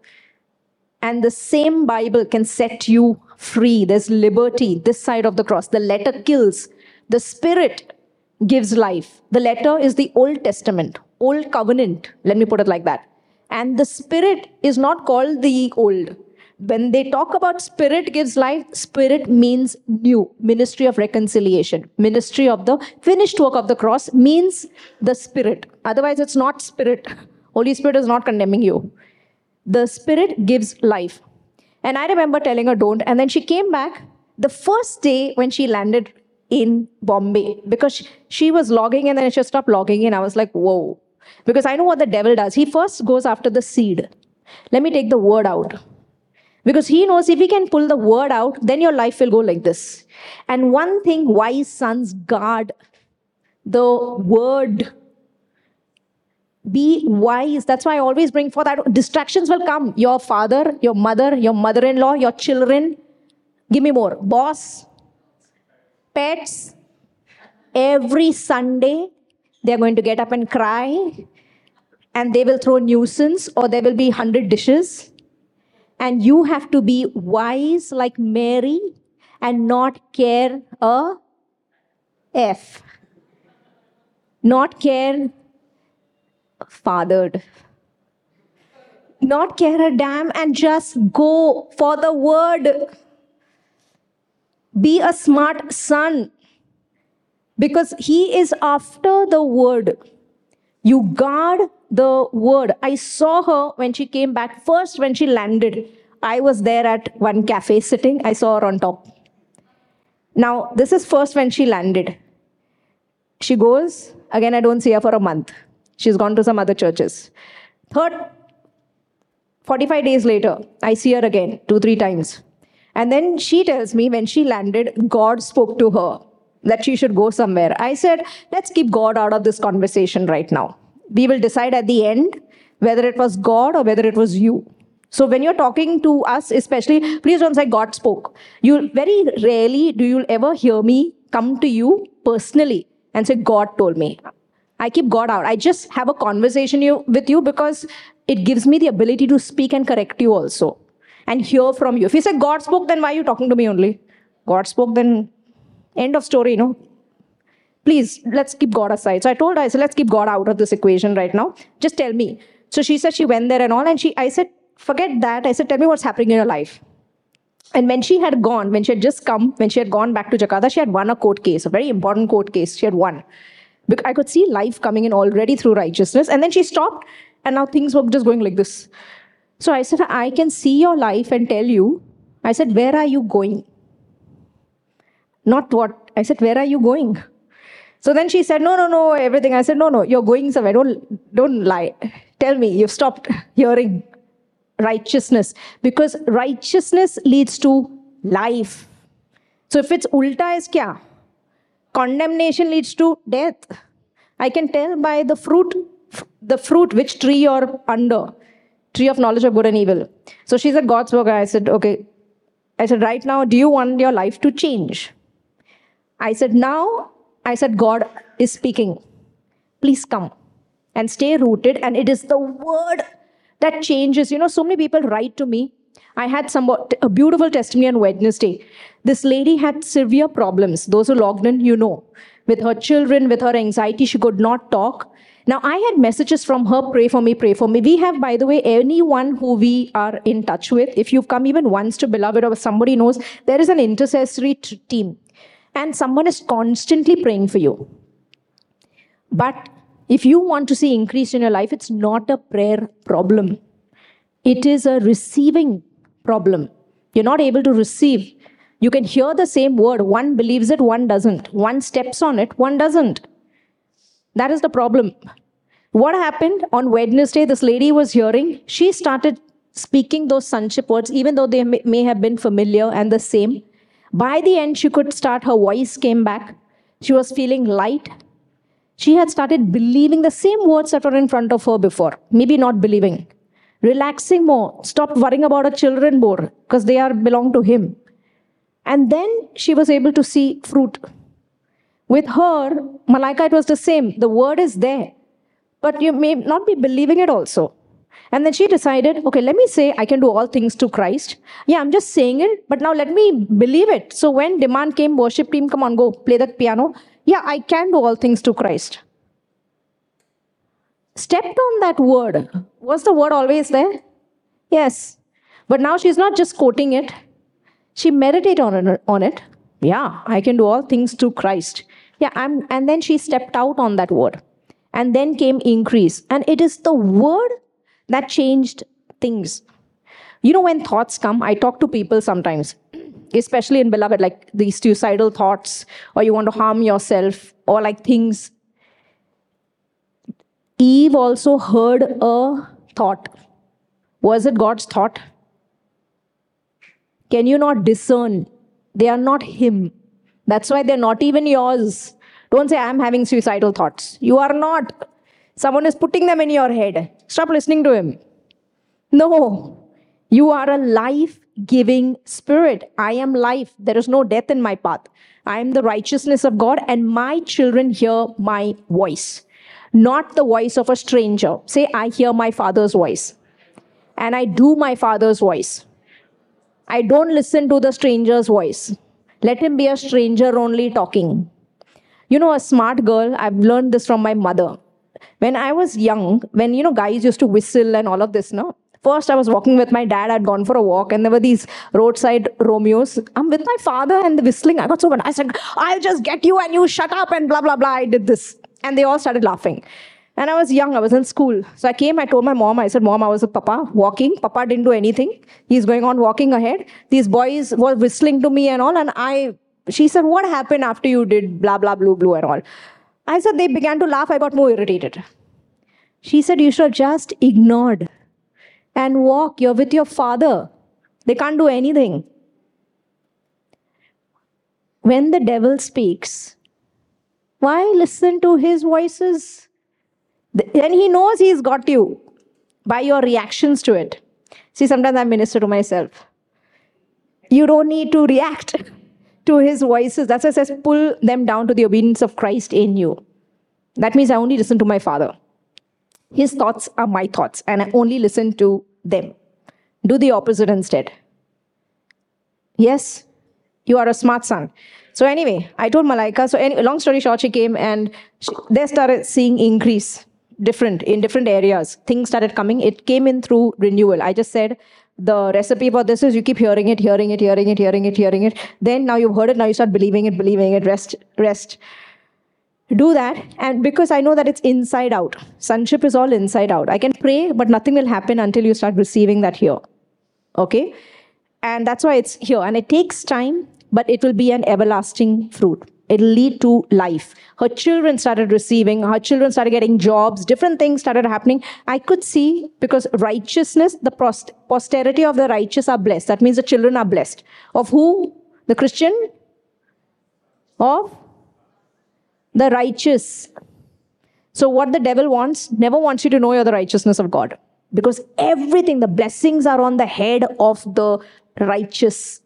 And the same Bible can set you free. There's liberty this side of the cross. The letter kills, the spirit gives life. The letter is the Old Testament, Old Covenant. Let me put it like that. And the spirit is not called the old. When they talk about spirit gives life, spirit means new. Ministry of reconciliation. Ministry of the finished work of the cross means the spirit. Otherwise, it's not spirit. Holy Spirit is not condemning you. The spirit gives life. And I remember telling her, don't. And then she came back the first day when she landed in Bombay because she, she was logging and then she stopped logging in. I was like, whoa. Because I know what the devil does. He first goes after the seed. Let me take the word out. Because he knows if he can pull the word out, then your life will go like this. And one thing wise sons guard the word. Be wise. That's why I always bring for that distractions will come. Your father, your mother, your mother in law, your children. Give me more. Boss, pets. Every Sunday, they're going to get up and cry and they will throw nuisance or there will be 100 dishes and you have to be wise like mary and not care a f not care fathered not care a damn and just go for the word be a smart son because he is after the word. You guard the word. I saw her when she came back. First, when she landed, I was there at one cafe sitting. I saw her on top. Now, this is first when she landed. She goes, again, I don't see her for a month. She's gone to some other churches. Third, 45 days later, I see her again, two, three times. And then she tells me when she landed, God spoke to her that she should go somewhere. I said, let's keep God out of this conversation right now. We will decide at the end whether it was God or whether it was you. So when you're talking to us, especially, please don't say God spoke. You very rarely do you ever hear me come to you personally and say God told me. I keep God out. I just have a conversation you, with you because it gives me the ability to speak and correct you also and hear from you. If you say God spoke, then why are you talking to me only? God spoke, then End of story, you know. Please, let's keep God aside. So I told her, I said, let's keep God out of this equation right now. Just tell me. So she said she went there and all. And she I said, forget that. I said, tell me what's happening in your life. And when she had gone, when she had just come, when she had gone back to Jakarta, she had won a court case, a very important court case. She had won. I could see life coming in already through righteousness. And then she stopped, and now things were just going like this. So I said, I can see your life and tell you. I said, Where are you going? Not what. I said, Where are you going? So then she said, No, no, no, everything. I said, No, no, you're going somewhere. Don't, don't lie. Tell me, you've stopped hearing righteousness because righteousness leads to life. So if it's ulta is kya? Condemnation leads to death. I can tell by the fruit, the fruit, which tree you're under. Tree of knowledge of good and evil. So she said, God's work. I said, okay. I said, right now, do you want your life to change? I said, Now, I said, God is speaking. Please come and stay rooted. And it is the word that changes. You know, so many people write to me. I had some a beautiful testimony on Wednesday. This lady had severe problems. Those who logged in, you know, with her children, with her anxiety, she could not talk. Now, I had messages from her pray for me, pray for me. We have, by the way, anyone who we are in touch with. If you've come even once to Beloved or somebody knows, there is an intercessory t- team and someone is constantly praying for you. But if you want to see increase in your life, it's not a prayer problem. It is a receiving problem. You're not able to receive. You can hear the same word. One believes it, one doesn't. One steps on it, one doesn't. That is the problem. What happened on Wednesday? This lady was hearing, she started speaking those sonship words, even though they may, have been familiar and the same. By the end, she could start, her voice came back. She was feeling light. She had started believing the same words that were in front of her before, maybe not believing. Relaxing more, stopped worrying about her children more because they are belong to him. And then she was able to see fruit. With her, Malaika, it was the same. The word is there, but you may not be believing it also. And then she decided, okay, let me say I can do all things to Christ. Yeah, I'm just saying it, but now let me believe it. So when demand came, worship team, come on, go play the piano. Yeah, I can do all things to Christ. Stepped on that word. Was the word always there? Yes. But now she's not just quoting it, she meditated on it, on it. Yeah, I can do all things through Christ. Yeah, I'm, and then she stepped out on that word. And then came increase. And it is the word that changed things. You know, when thoughts come, I talk to people sometimes, especially in beloved, like these suicidal thoughts, or you want to harm yourself, or like things. Eve also heard a thought. Was it God's thought? Can you not discern? They are not Him. That's why they're not even yours. Don't say, I'm having suicidal thoughts. You are not. Someone is putting them in your head. Stop listening to him. No. You are a life giving spirit. I am life. There is no death in my path. I am the righteousness of God, and my children hear my voice, not the voice of a stranger. Say, I hear my father's voice, and I do my father's voice. I don't listen to the stranger's voice. Let him be a stranger only talking. You know, a smart girl, I've learned this from my mother. When I was young, when, you know, guys used to whistle and all of this, no? First, I was walking with my dad. I'd gone for a walk, and there were these roadside Romeos. I'm with my father, and the whistling. I got so good. I said, I'll just get you, and you shut up, and blah, blah, blah. I did this. And they all started laughing. And I was young, I was in school. So I came, I told my mom, I said, Mom, I was with Papa walking. Papa didn't do anything. He's going on walking ahead. These boys were whistling to me and all. And I, she said, What happened after you did blah, blah, blue, blue, and all? I said, They began to laugh. I got more irritated. She said, You should have just ignored and walk. You're with your father. They can't do anything. When the devil speaks, why listen to his voices? Then he knows he's got you by your reactions to it. See, sometimes I minister to myself. You don't need to react to his voices. That's why it says, pull them down to the obedience of Christ in you. That means I only listen to my father. His thoughts are my thoughts, and I only listen to them. Do the opposite instead. Yes, you are a smart son. So anyway, I told Malaika. So anyway, long story short, she came and she, they started seeing increase different in different areas. Things started coming. It came in through renewal. I just said the recipe for this is you keep hearing it, hearing it, hearing it, hearing it, hearing it. Then now you've heard it. Now you start believing it, believing it. Rest, rest do that and because i know that it's inside out sonship is all inside out i can pray but nothing will happen until you start receiving that here okay and that's why it's here and it takes time but it will be an everlasting fruit it'll lead to life her children started receiving her children started getting jobs different things started happening i could see because righteousness the posterity of the righteous are blessed that means the children are blessed of who the christian of the righteous. So, what the devil wants, never wants you to know you're the righteousness of God. Because everything, the blessings are on the head of the righteous.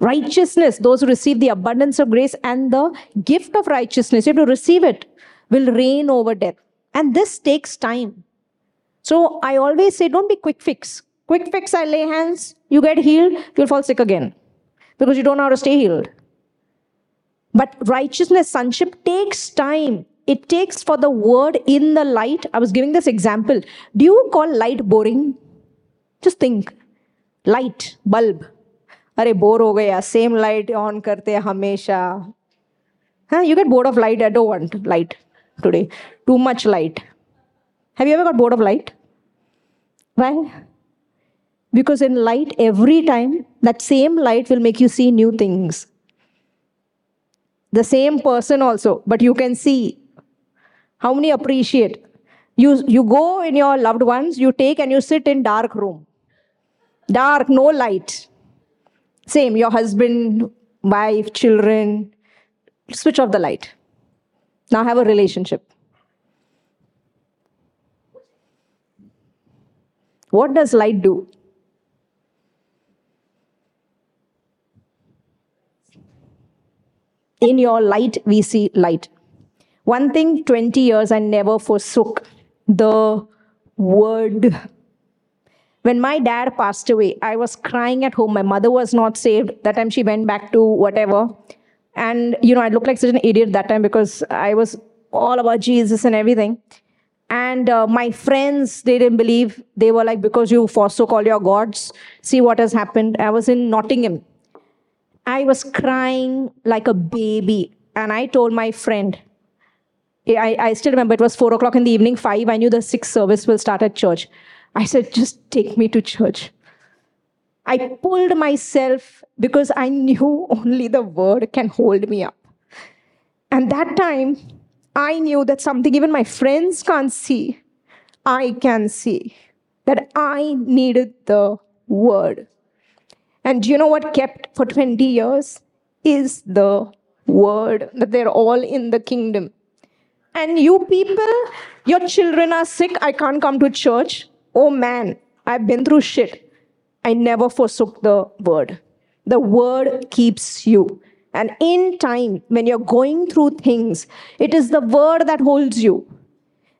Righteousness, those who receive the abundance of grace and the gift of righteousness, you have to receive it, will reign over death. And this takes time. So I always say, don't be quick fix. Quick fix, I lay hands, you get healed, you'll fall sick again because you don't know how to stay healed. But righteousness, sonship takes time. It takes for the word in the light. I was giving this example. Do you call light boring? Just think. Light, bulb. अरे bore हो गया same light on करते हमेशा हाँ you get bored of light I don't want light today too much light have you ever got bored of light why because in light every time that same light will make you see new things the same person also, but you can see How many appreciate? You, you go in your loved ones, you take and you sit in dark room. Dark, no light. same, your husband, wife, children, switch off the light. Now have a relationship. What does light do? In your light, we see light. One thing 20 years I never forsook the word. When my dad passed away, I was crying at home. My mother was not saved. That time she went back to whatever. And, you know, I looked like such an idiot that time because I was all about Jesus and everything. And uh, my friends, they didn't believe. They were like, because you forsook all your gods, see what has happened. I was in Nottingham. I was crying like a baby. And I told my friend, I, I still remember it was four o'clock in the evening, five. I knew the sixth service will start at church. I said, just take me to church. I pulled myself because I knew only the word can hold me up. And that time, I knew that something even my friends can't see, I can see. That I needed the word. And do you know what kept for 20 years? Is the word that they're all in the kingdom. And you people, your children are sick, I can't come to church. Oh man, I've been through shit. I never forsook the word. The word keeps you. And in time, when you're going through things, it is the word that holds you.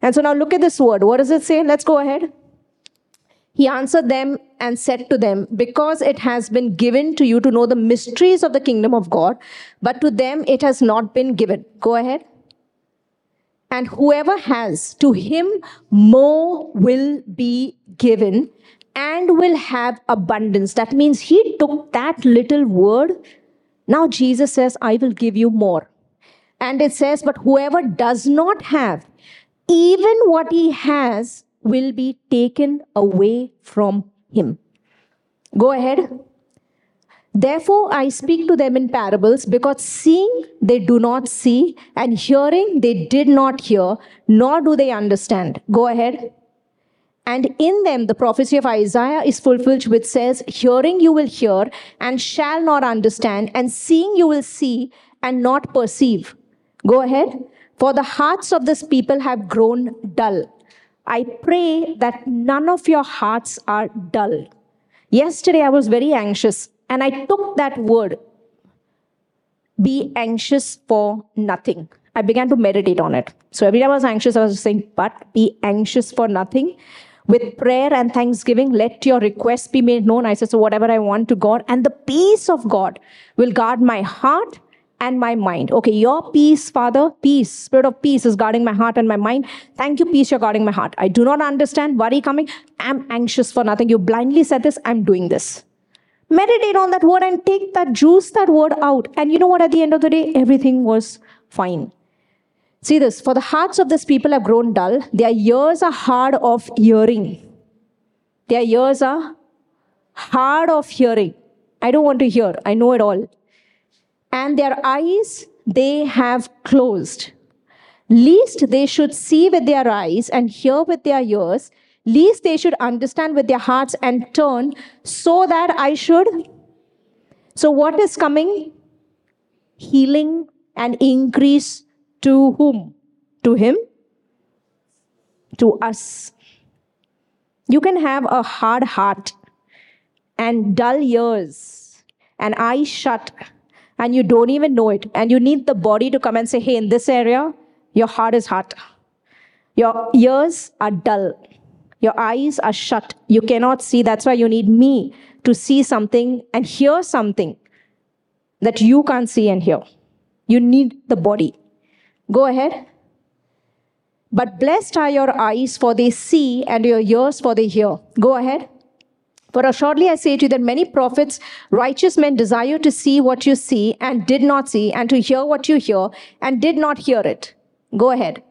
And so now look at this word. What does it say? Let's go ahead. He answered them and said to them, Because it has been given to you to know the mysteries of the kingdom of God, but to them it has not been given. Go ahead. And whoever has, to him more will be given and will have abundance. That means he took that little word. Now Jesus says, I will give you more. And it says, But whoever does not have, even what he has will be taken away from him. Go ahead. Therefore, I speak to them in parables because seeing they do not see, and hearing they did not hear, nor do they understand. Go ahead. And in them, the prophecy of Isaiah is fulfilled, which says, Hearing you will hear and shall not understand, and seeing you will see and not perceive. Go ahead. For the hearts of this people have grown dull. I pray that none of your hearts are dull. Yesterday, I was very anxious, and I took that word be anxious for nothing. I began to meditate on it. So every time I was anxious, I was saying, but be anxious for nothing. With prayer and thanksgiving, let your requests be made known. I said, so whatever I want to God, and the peace of God will guard my heart and my mind. Okay, your peace, Father, peace, spirit of peace is guarding my heart and my mind. Thank you, peace, you're guarding my heart. I do not understand worry coming. I'm anxious for nothing. You blindly said this, I'm doing this. Meditate on that word and take that, juice that word out. And you know what? At the end of the day, everything was fine. See this for the hearts of this people have grown dull, their ears are hard of hearing. Their ears are hard of hearing. I don't want to hear, I know it all. And their eyes they have closed. Least they should see with their eyes and hear with their ears, least they should understand with their hearts and turn, so that I should. So, what is coming? Healing and increase to whom? To him? To us. You can have a hard heart and dull ears and eyes shut and you don't even know it. And you need the body to come and say, hey, in this area, your heart is hot. Your ears are dull. Your eyes are shut. You cannot see. That's why you need me to see something and hear something that you can't see and hear. You need the body. Go ahead. But blessed are your eyes, for they see, and your ears, for they hear. Go ahead. For assuredly I say to you that many prophets, righteous men, desire to see what you see and did not see, and to hear what you hear and did not hear it. Go ahead.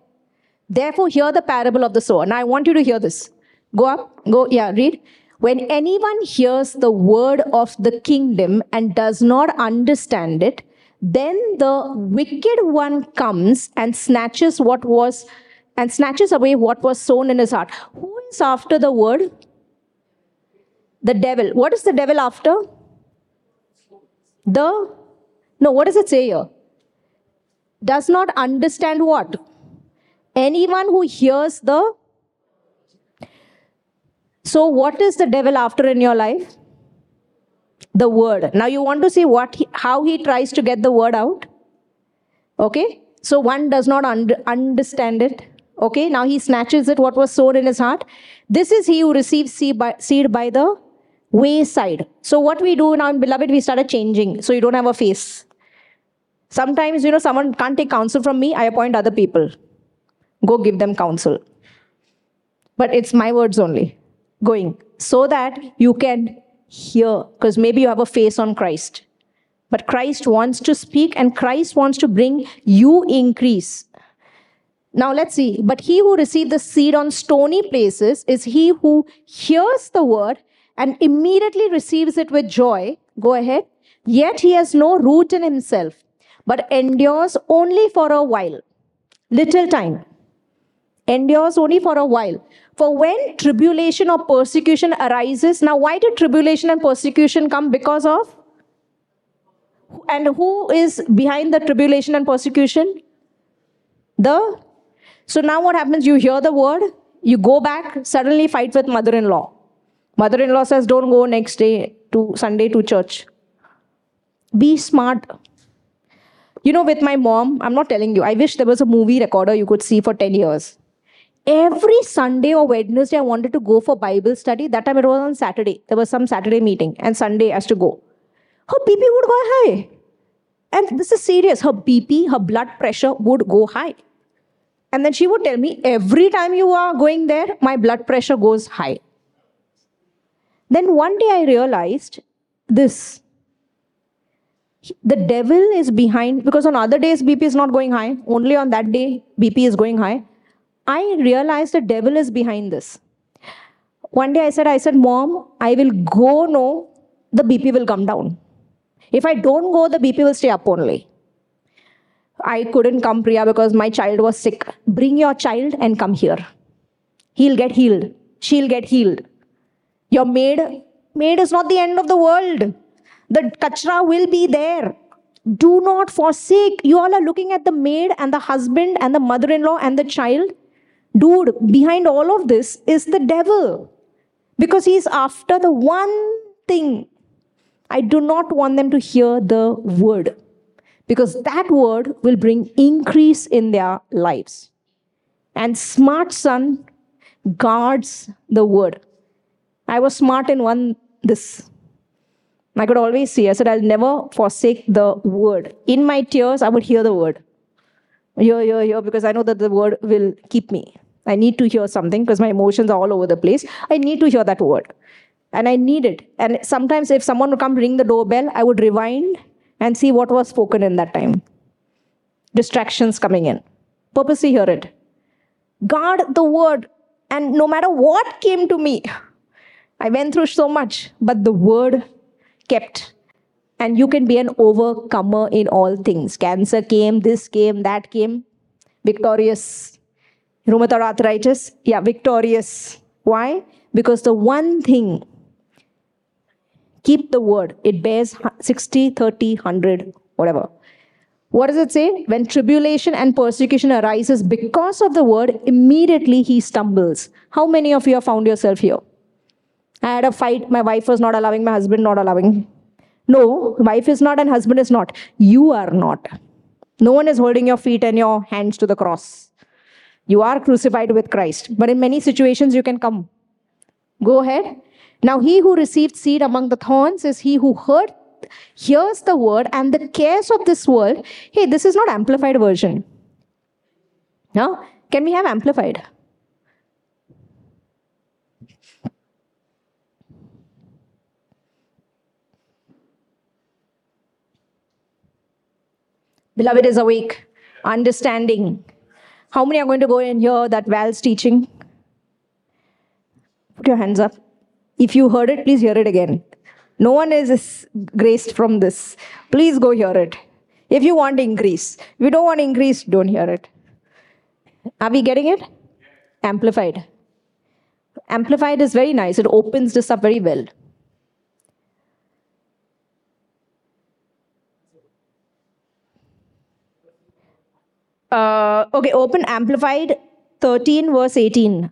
Therefore, hear the parable of the sower. Now, I want you to hear this. Go up. Go, yeah, read. When anyone hears the word of the kingdom and does not understand it, then the wicked one comes and snatches what was and snatches away what was sown in his heart. Who is after the word? The devil. What is the devil after? The. No, what does it say here? Does not understand what? Anyone who hears the. So, what is the devil after in your life? The word. Now, you want to see what he, how he tries to get the word out? Okay? So, one does not under, understand it. Okay? Now, he snatches it, what was sown in his heart. This is he who receives seed by, seed by the wayside. So, what we do now, beloved, we started changing. So, you don't have a face. Sometimes, you know, someone can't take counsel from me, I appoint other people. Go give them counsel. But it's my words only going so that you can hear, because maybe you have a face on Christ. But Christ wants to speak and Christ wants to bring you increase. Now let's see. But he who received the seed on stony places is he who hears the word and immediately receives it with joy. Go ahead. Yet he has no root in himself, but endures only for a while. Little time. Endures only for a while. For when tribulation or persecution arises, now why did tribulation and persecution come? Because of and who is behind the tribulation and persecution? The. So now what happens? You hear the word, you go back, suddenly fight with mother in law. Mother in law says, Don't go next day to Sunday to church. Be smart. You know, with my mom, I'm not telling you, I wish there was a movie recorder you could see for 10 years. Every Sunday or Wednesday, I wanted to go for Bible study. That time it was on Saturday. There was some Saturday meeting, and Sunday has to go her BP would go high. And this is serious. Her BP, her blood pressure would go high. And then she would tell me, every time you are going there, my blood pressure goes high. Then one day I realized this. The devil is behind, because on other days BP is not going high, only on that day BP is going high. I realized the devil is behind this. One day I said, I said, Mom, I will go no, the BP will come down. If I don't go, the BP will stay up only. I couldn't come, Priya, because my child was sick. Bring your child and come here. He'll get healed. She'll get healed. Your maid, maid is not the end of the world. The kachra will be there. Do not forsake. You all are looking at the maid and the husband and the mother in law and the child. Dude, behind all of this is the devil. Because he's after the one thing I do not want them to hear the word because that word will bring increase in their lives. And smart son guards the word. I was smart in one this. I could always see. I said, I'll never forsake the word. In my tears, I would hear the word. Hear, hear, hear, because I know that the word will keep me. I need to hear something because my emotions are all over the place. I need to hear that word and I need it. And sometimes, if someone would come ring the doorbell, I would rewind and see what was spoken in that time. Distractions coming in. Purposely hear it. Guard the word, and no matter what came to me, I went through so much, but the word kept. And you can be an overcomer in all things. Cancer came, this came, that came. Victorious. Rheumatoid arthritis, yeah, victorious. Why? Because the one thing keep the word. It bears 60, 30, 100, whatever. What does it say? When tribulation and persecution arises because of the word, immediately he stumbles. How many of you have found yourself here? I had a fight. My wife was not allowing, my husband not allowing. No, wife is not and husband is not. You are not. No one is holding your feet and your hands to the cross. You are crucified with Christ. But in many situations, you can come. Go ahead. Now, he who received seed among the thorns is he who heard, hears the word, and the cares of this world. Hey, this is not amplified version. No? Can we have amplified? Beloved is awake, understanding. How many are going to go and hear that Val's teaching? Put your hands up. If you heard it, please hear it again. No one is graced from this. Please go hear it. If you want increase. If you don't want increase, don't hear it. Are we getting it? Amplified. Amplified is very nice. It opens this up very well. Uh, okay, open amplified 13 verse 18.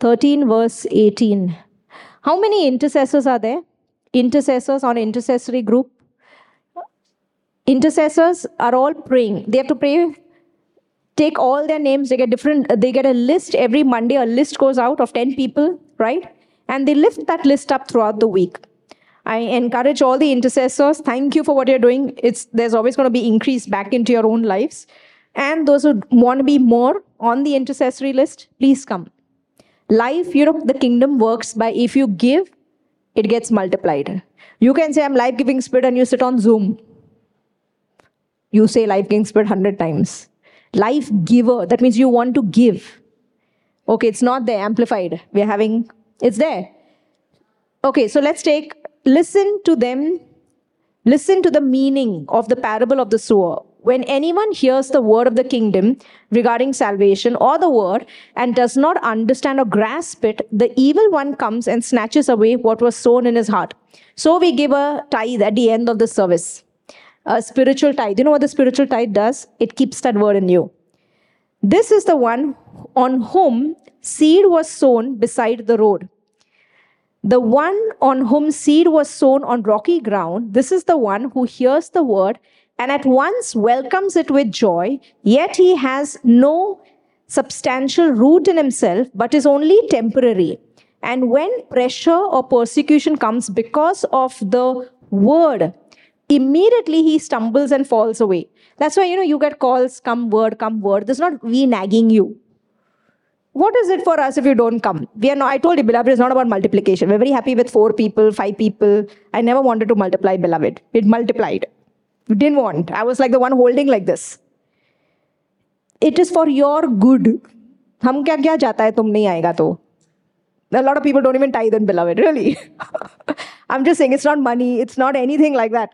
13 verse 18. How many intercessors are there? Intercessors on intercessory group? Intercessors are all praying. They have to pray. Take all their names. They get different. They get a list every Monday. A list goes out of 10 people, right? And they lift that list up throughout the week. I encourage all the intercessors. Thank you for what you're doing. It's there's always going to be increase back into your own lives. And those who want to be more on the intercessory list, please come. Life, you know, the kingdom works by if you give, it gets multiplied. You can say, I'm life giving spirit, and you sit on Zoom. You say life giving spirit 100 times. Life giver, that means you want to give. Okay, it's not there, amplified. We're having, it's there. Okay, so let's take, listen to them, listen to the meaning of the parable of the sower when anyone hears the word of the kingdom regarding salvation or the word and does not understand or grasp it, the evil one comes and snatches away what was sown in his heart. So we give a tithe at the end of the service. A spiritual tithe. You know what the spiritual tithe does? It keeps that word in you. This is the one on whom seed was sown beside the road. The one on whom seed was sown on rocky ground, this is the one who hears the word and at once welcomes it with joy, yet he has no substantial root in himself, but is only temporary. And when pressure or persecution comes because of the word, immediately he stumbles and falls away. That's why, you know, you get calls, come word, come word. This is not we nagging you What is it for us if you don't come? We are not, I told you, beloved, it's not about multiplication. We're very happy with four people, five people. I never wanted to multiply, beloved. It multiplied didn't want. I was like the one holding like this. It is for your good. हम क्या क्या जाता है तुम नहीं आएगा तो A lot of people don't even tithe and beloved, really. I'm just saying it's not money, it's not anything like that.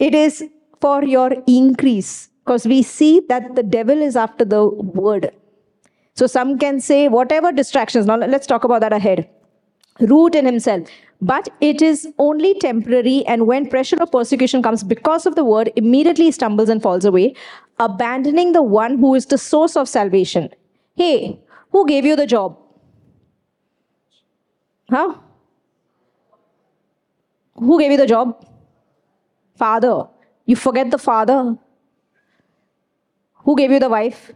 It is for your increase because we see that the devil is after the word. so some can say whatever distractions. Now let's talk about that ahead. Root in himself. But it is only temporary and when pressure or persecution comes because of the word immediately stumbles and falls away abandoning the one who is the source of salvation. Hey who gave you the job? Huh? Who gave you the job? Father. You forget the father. Who gave you the wife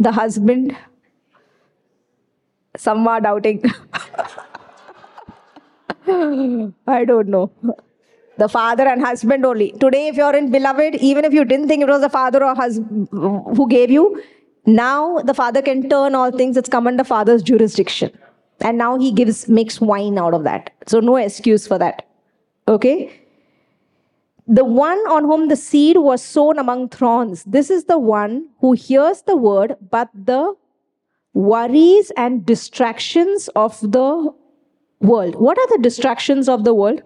the husband some are doubting I don't know. The father and husband only. Today, if you're in beloved, even if you didn't think it was the father or husband who gave you, now the father can turn all things. It's come under father's jurisdiction. And now he gives makes wine out of that. So no excuse for that. Okay? The one on whom the seed was sown among thorns, this is the one who hears the word, but the worries and distractions of the world. What are the distractions of the world?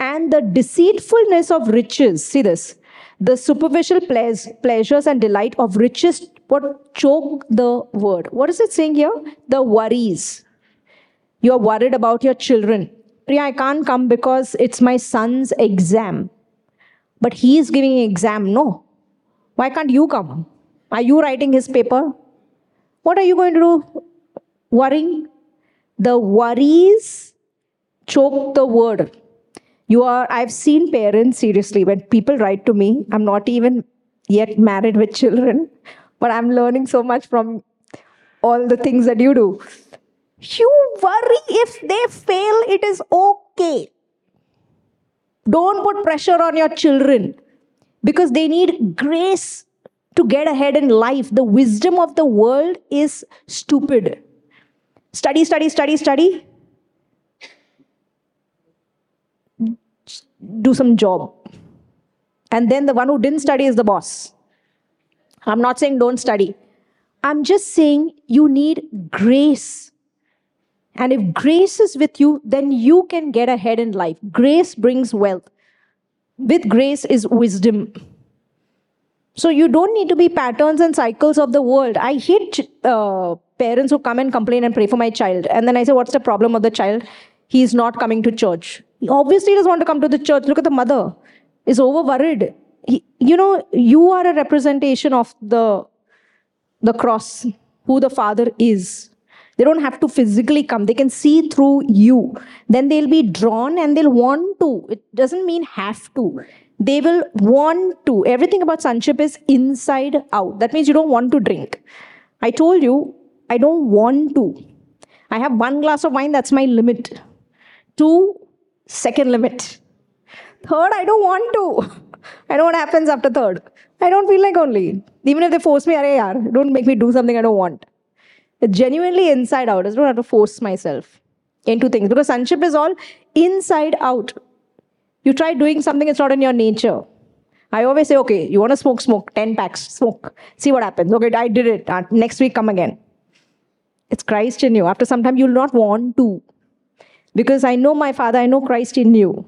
And the deceitfulness of riches. See this. The superficial pleasures and delight of riches, what choke the word. What is it saying here? The worries. You're worried about your children. Priya, I can't come because it's my son's exam. But he is giving an exam. No. Why can't you come? Are you writing his paper? What are you going to do? Worrying? The worries choke the word. You are, I've seen parents, seriously, when people write to me, I'm not even yet married with children, but I'm learning so much from all the things that you do. You worry if they fail, it is okay. Don't put pressure on your children because they need grace to get ahead in life. The wisdom of the world is stupid. Study, study, study, study. do some job. And then the one who didn't study is the boss. I'm not saying don't study. I'm just saying you need grace. And if grace is with you, then you can get ahead in life. Grace brings wealth. With grace is wisdom. So you don't need to be patterns and cycles of the world. I hate uh, parents who come and complain and pray for my child. And then I say, What's the problem of the child? He's not coming to church. Obviously, he doesn't want to come to the church. Look at the mother. Is over worried. He, you know, you are a representation of the the cross, who the Father is. They don't have to physically come, they can see through you. Then they'll be drawn and they'll want to. It doesn't mean have to. They will want to. Everything about sonship is inside out. That means you don't want to drink. I told you, I don't want to. I have one glass of wine, that's my limit. Two, second limit. Third, I don't want to. I know what happens after third. I don't feel like only. Even if they force me, Arey yaar, don't make me do something I don't want. Genuinely inside out. I don't have to force myself into things because sonship is all inside out. You try doing something, it's not in your nature. I always say, okay, you want to smoke, smoke, 10 packs, smoke. See what happens. Okay, I did it. Uh, next week, come again. It's Christ in you. After some time, you'll not want to. Because I know my Father, I know Christ in you.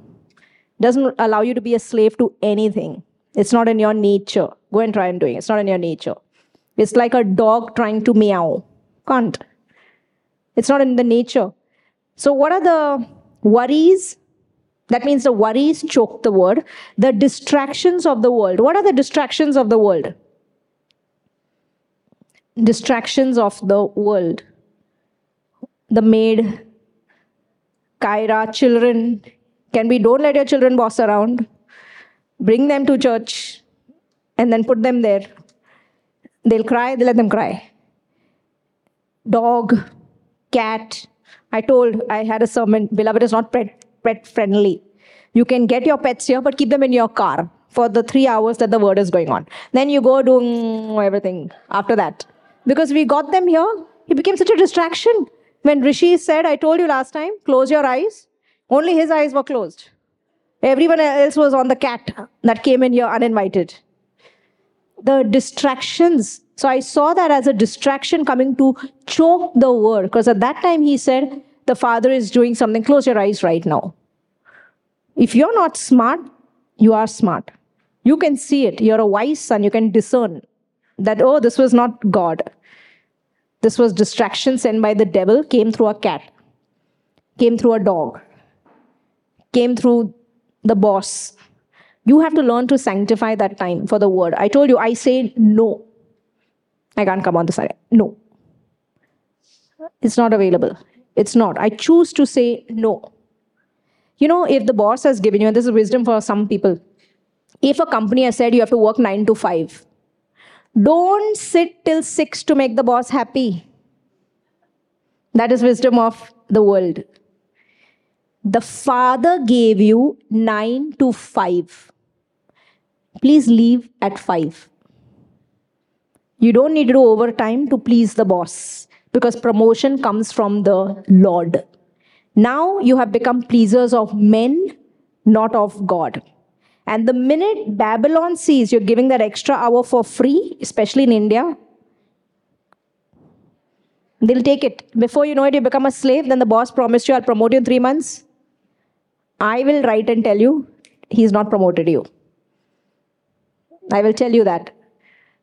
Doesn't allow you to be a slave to anything. It's not in your nature. Go and try and doing it. It's not in your nature. It's like a dog trying to meow. Can't. It's not in the nature. So, what are the worries? That means the worries choke the word. The distractions of the world. What are the distractions of the world? Distractions of the world. The maid, Kyra, children. Can be don't let your children boss around. Bring them to church and then put them there. They'll cry, they let them cry. Dog, cat. I told I had a sermon, beloved is not pet, pet friendly. You can get your pets here, but keep them in your car for the three hours that the word is going on. Then you go doing mm, everything after that. Because we got them here, it became such a distraction. When Rishi said, I told you last time, close your eyes, only his eyes were closed. Everyone else was on the cat that came in here uninvited. The distractions. So I saw that as a distraction coming to choke the word. Because at that time he said, The Father is doing something. Close your eyes right now. If you're not smart, you are smart. You can see it. You're a wise son. You can discern that, oh, this was not God. This was distraction sent by the devil, came through a cat, came through a dog, came through the boss. You have to learn to sanctify that time for the word. I told you, I say no. I can't come on the side. No. It's not available. It's not. I choose to say no. You know, if the boss has given you, and this is wisdom for some people, if a company has said you have to work nine to five, don't sit till six to make the boss happy. That is wisdom of the world. The Father gave you 9 to 5. Please leave at 5. You don't need to do overtime to please the boss because promotion comes from the Lord. Now you have become pleasers of men, not of God. And the minute Babylon sees you're giving that extra hour for free, especially in India, they'll take it. Before you know it, you become a slave. Then the boss promised you, I'll promote you in three months. I will write and tell you, he's not promoted you. I will tell you that.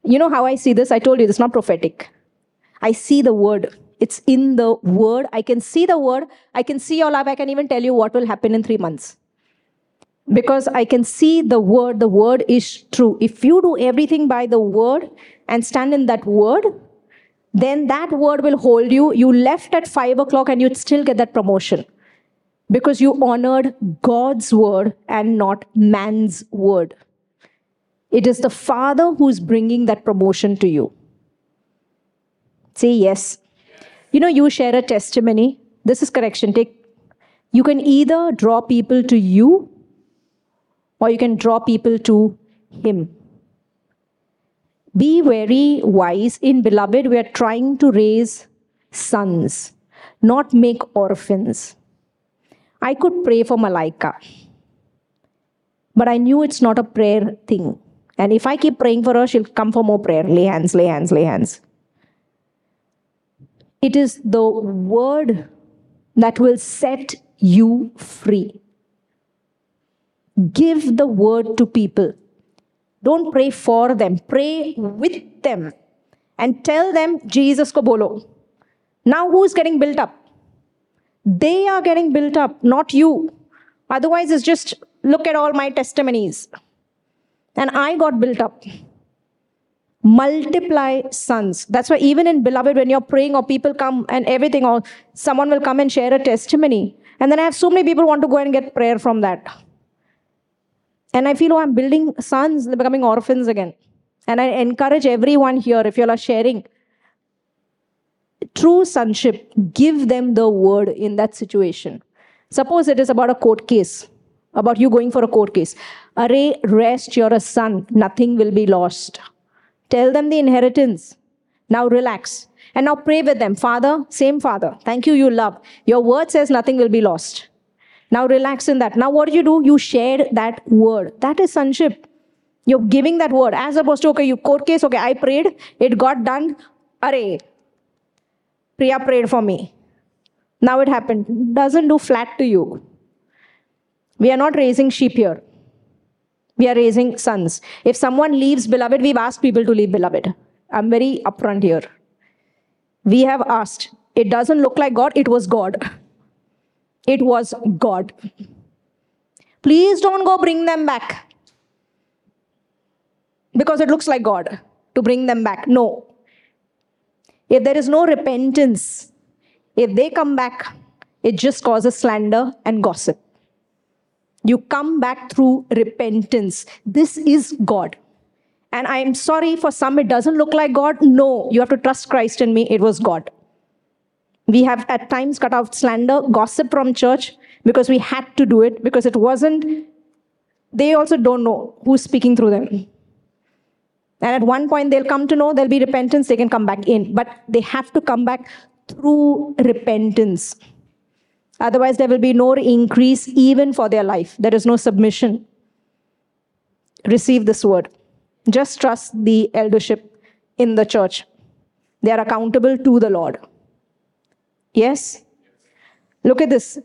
You know how I see this? I told you is not prophetic. I see the word. It's in the word. I can see the word. I can see your life. I can even tell you what will happen in three months. Because I can see the word. The word is true. If you do everything by the word and stand in that word, then that word will hold you. You left at five o'clock and you'd still get that promotion because you honored God's word and not man's word. It is the Father who's bringing that promotion to you. Say yes. You know, you share a testimony. This is correction. Take you can either draw people to you or you can draw people to him. Be very wise. In beloved, we are trying to raise sons, not make orphans. I could pray for Malaika. But I knew it's not a prayer thing. And if I keep praying for her, she'll come for more prayer. Lay hands, lay hands, lay hands. It is the word that will set you free. Give the word to people. Don't pray for them, pray with them and tell them, Jesus ko bolo. Now, who's getting built up? They are getting built up, not you. Otherwise, it's just look at all my testimonies. And I got built up. Multiply sons. That's why, even in beloved, when you're praying, or people come and everything, or someone will come and share a testimony, and then I have so many people want to go and get prayer from that. And I feel, oh, I'm building sons, they're becoming orphans again. And I encourage everyone here, if you all are sharing true sonship, give them the word in that situation. Suppose it is about a court case, about you going for a court case. Array, rest, you're a son, nothing will be lost. Tell them the inheritance. Now relax. And now pray with them. Father, same Father, thank you, you love. Your word says nothing will be lost. Now relax in that. Now what do you do? You shared that word. That is sonship. You're giving that word as opposed to, okay, you court case, okay, I prayed, it got done. Array, Priya prayed for me. Now it happened. Doesn't do flat to you. We are not raising sheep here. We are raising sons. If someone leaves beloved, we've asked people to leave beloved. I'm very upfront here. We have asked. It doesn't look like God, it was God. It was God. Please don't go bring them back. Because it looks like God to bring them back. No. If there is no repentance, if they come back, it just causes slander and gossip. You come back through repentance. This is God. And I'm sorry for some, it doesn't look like God. No, you have to trust Christ in me. It was God. We have at times cut out slander, gossip from church because we had to do it because it wasn't, they also don't know who's speaking through them. And at one point, they'll come to know there'll be repentance, they can come back in. But they have to come back through repentance. Otherwise, there will be no increase even for their life. There is no submission. Receive this word. Just trust the eldership in the church. They are accountable to the Lord. Yes? Look at this.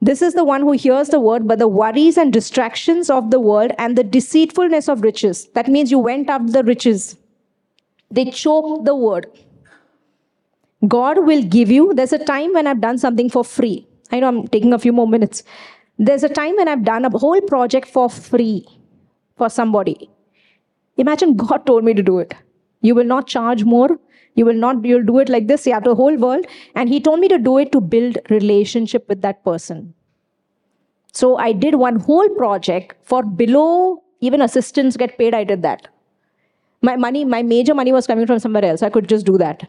This is the one who hears the word, but the worries and distractions of the world and the deceitfulness of riches. That means you went after the riches. They choke the word. God will give you. There's a time when I've done something for free. I know I'm taking a few more minutes. There's a time when I've done a whole project for free for somebody. Imagine God told me to do it. You will not charge more. You will not, you'll do it like this. You have the whole world. And He told me to do it to build relationship with that person. So I did one whole project for below even assistants get paid. I did that. My money, my major money was coming from somewhere else. I could just do that.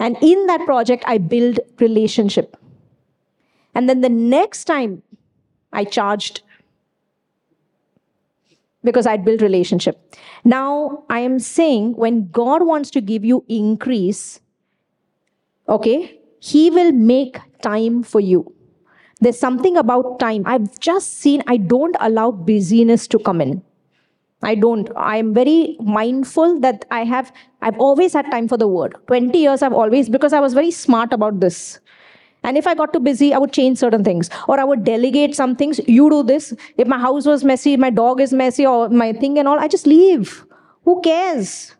And in that project, I build relationship. And then the next time I charged because I'd built relationship. Now I am saying when God wants to give you increase, okay, He will make time for you. There's something about time. I've just seen I don't allow busyness to come in. I don't. I'm very mindful that I have, I've always had time for the word. 20 years I've always, because I was very smart about this. And if I got too busy, I would change certain things. Or I would delegate some things. You do this. If my house was messy, my dog is messy, or my thing and all, I just leave. Who cares?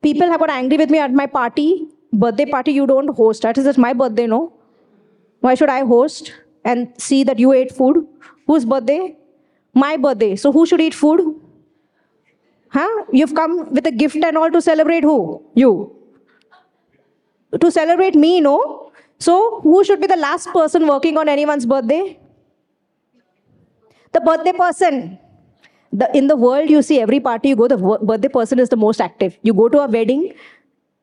People have got angry with me at my party. Birthday party you don't host. That is it's my birthday, no? Why should I host and see that you ate food? Whose birthday? My birthday. So who should eat food? Huh? You've come with a gift and all to celebrate who? You. To celebrate me, no? So who should be the last person working on anyone's birthday? The birthday person. The, in the world, you see every party you go, the birthday person is the most active. You go to a wedding,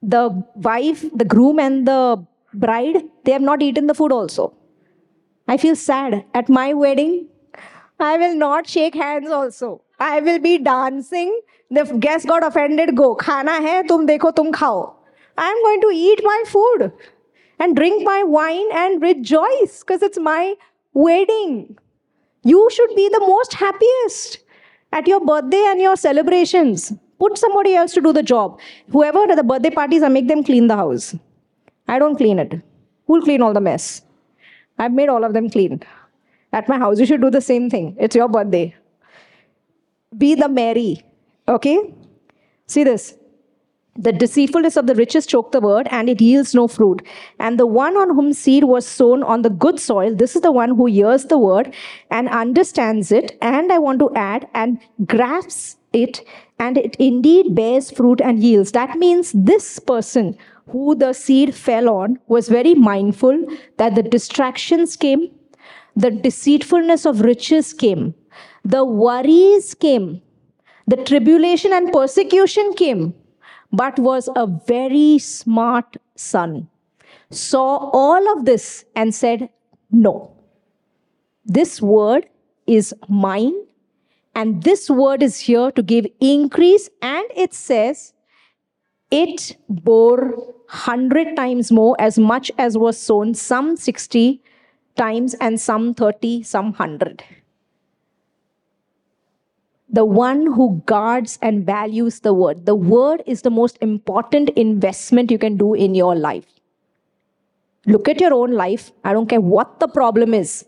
the wife, the groom, and the bride, they have not eaten the food also. I feel sad. At my wedding, I will not shake hands also. I will be dancing. The guest got offended, go. Khana hai, tum dekho, tum khao. I am going to eat my food and drink my wine and rejoice because it's my wedding. You should be the most happiest at your birthday and your celebrations. Put somebody else to do the job. Whoever at the birthday parties, I make them clean the house. I don't clean it. Who'll clean all the mess? I've made all of them clean. At my house, you should do the same thing. It's your birthday. be the Mary. Okay? See this. The deceitfulness of the riches choke the word, and it yields no fruit. And the one on whom seed was sown on the good soil, this is the one who hears the word and understands it. And I want to add, and grasps it, and it indeed bears fruit and yields. That means this person who the seed fell on was very mindful that the distractions came, the deceitfulness of riches came, the worries came, the tribulation and persecution came, but was a very smart son. Saw all of this and said, No. This word is mine, and this word is here to give increase, and it says, it bore 100 times more, as much as was sown, some 60 times, and some 30, some 100. The one who guards and values the word. The word is the most important investment you can do in your life. Look at your own life. I don't care what the problem is.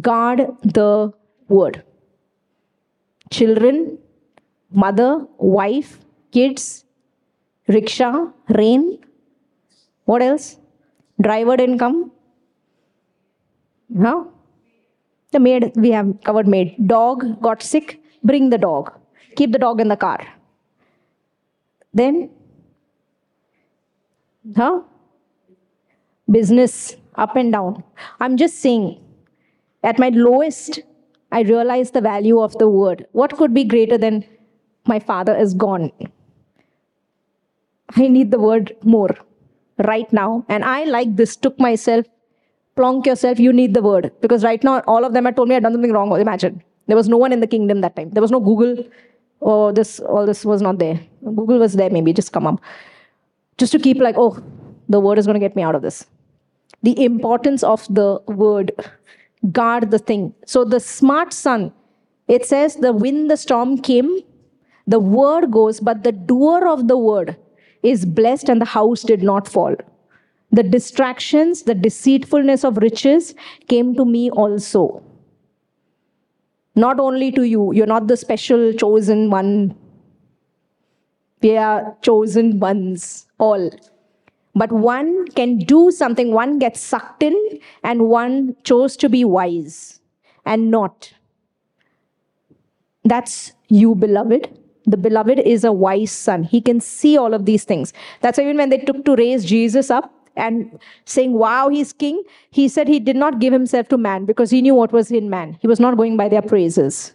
Guard the word. Children, mother, wife, kids, rickshaw, rain. What else? Driver didn't come. Huh? The maid, we have covered maid. Dog got sick, bring the dog. Keep the dog in the car. Then, huh? Business up and down. I'm just saying, at my lowest, I realized the value of the word. What could be greater than my father is gone? I need the word more right now. And I, like this, took myself, plonk yourself, you need the word. Because right now, all of them had told me I'd done something wrong. Imagine. There was no one in the kingdom that time. There was no Google. Oh, this, all this was not there. Google was there, maybe, just come up. Just to keep like, oh, the word is going to get me out of this. The importance of the word. Guard the thing. So the smart son, it says, the wind, the storm came, the word goes, but the doer of the word is blessed and the house did not fall. The distractions, the deceitfulness of riches came to me also. Not only to you, you're not the special chosen one. We are chosen ones, all. But one can do something, one gets sucked in, and one chose to be wise and not. That's you, beloved. The beloved is a wise son. He can see all of these things. That's why even when they took to raise Jesus up and saying, Wow, he's king, he said he did not give himself to man because he knew what was in man. He was not going by their praises.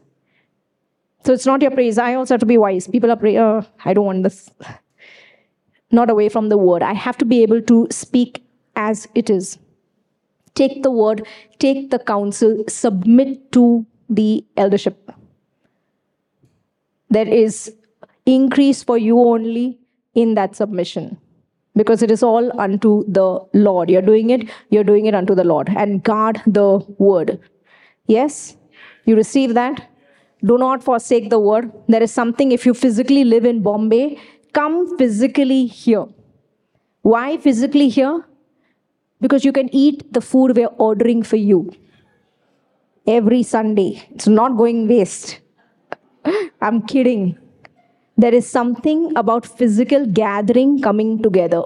So it's not your praise. I also have to be wise. People are praying, oh, uh, I don't want this. Not away from the word. I have to be able to speak as it is. Take the word, take the counsel, submit to the eldership there is increase for you only in that submission because it is all unto the Lord. You're doing it, you're doing it unto the Lord. And guard the word. Yes? You receive that? Do not forsake the word. There is something, if you physically live in Bombay, come physically here. Why physically here? Because you can eat the food we're ordering for you every Sunday. It's not going waste. I'm kidding. There is something about physical gathering coming together.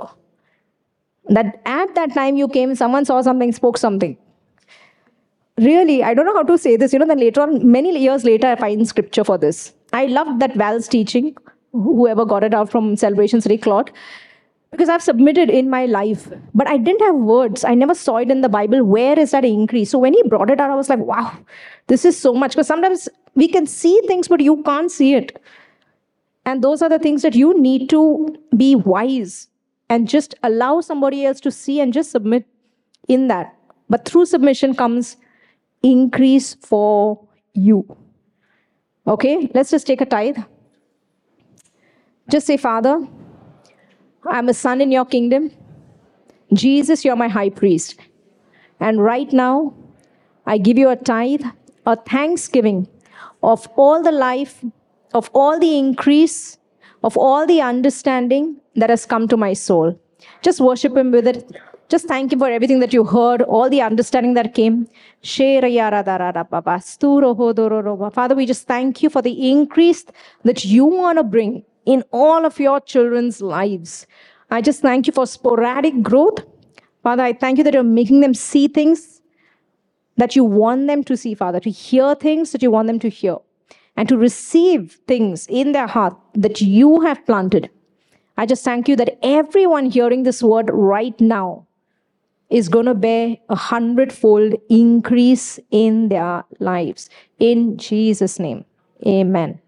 That at that time you came, someone saw something, spoke something. Really, I don't know how to say this. You know, then later on, many years later, I find scripture for this. I loved that Val's teaching, whoever got it out from Celebrations Ray Claude, because I've submitted in my life, but I didn't have words. I never saw it in the Bible. Where is that increase? So when he brought it out, I was like, wow, this is so much. Because sometimes we can see things, but you can't see it. And those are the things that you need to be wise and just allow somebody else to see and just submit in that. But through submission comes increase for you. Okay, let's just take a tithe. Just say, Father, I'm a son in your kingdom. Jesus, you're my high priest. And right now, I give you a tithe, a thanksgiving of all the life, of all the increase, of all the understanding that has come to my soul. Just worship Him with it. Just thank Him for everything that you heard, all the understanding that came. Father, we just thank you for the increase that you want to bring in all of your children's lives. I just thank you for sporadic growth. Father, I thank you that you're making them see things that you want them to see, Father, to hear things that you want them to hear, and to receive things in their heart that you have planted. I just thank you that everyone hearing this word right now is going to bear a hundredfold increase in their lives. In Jesus' name, amen.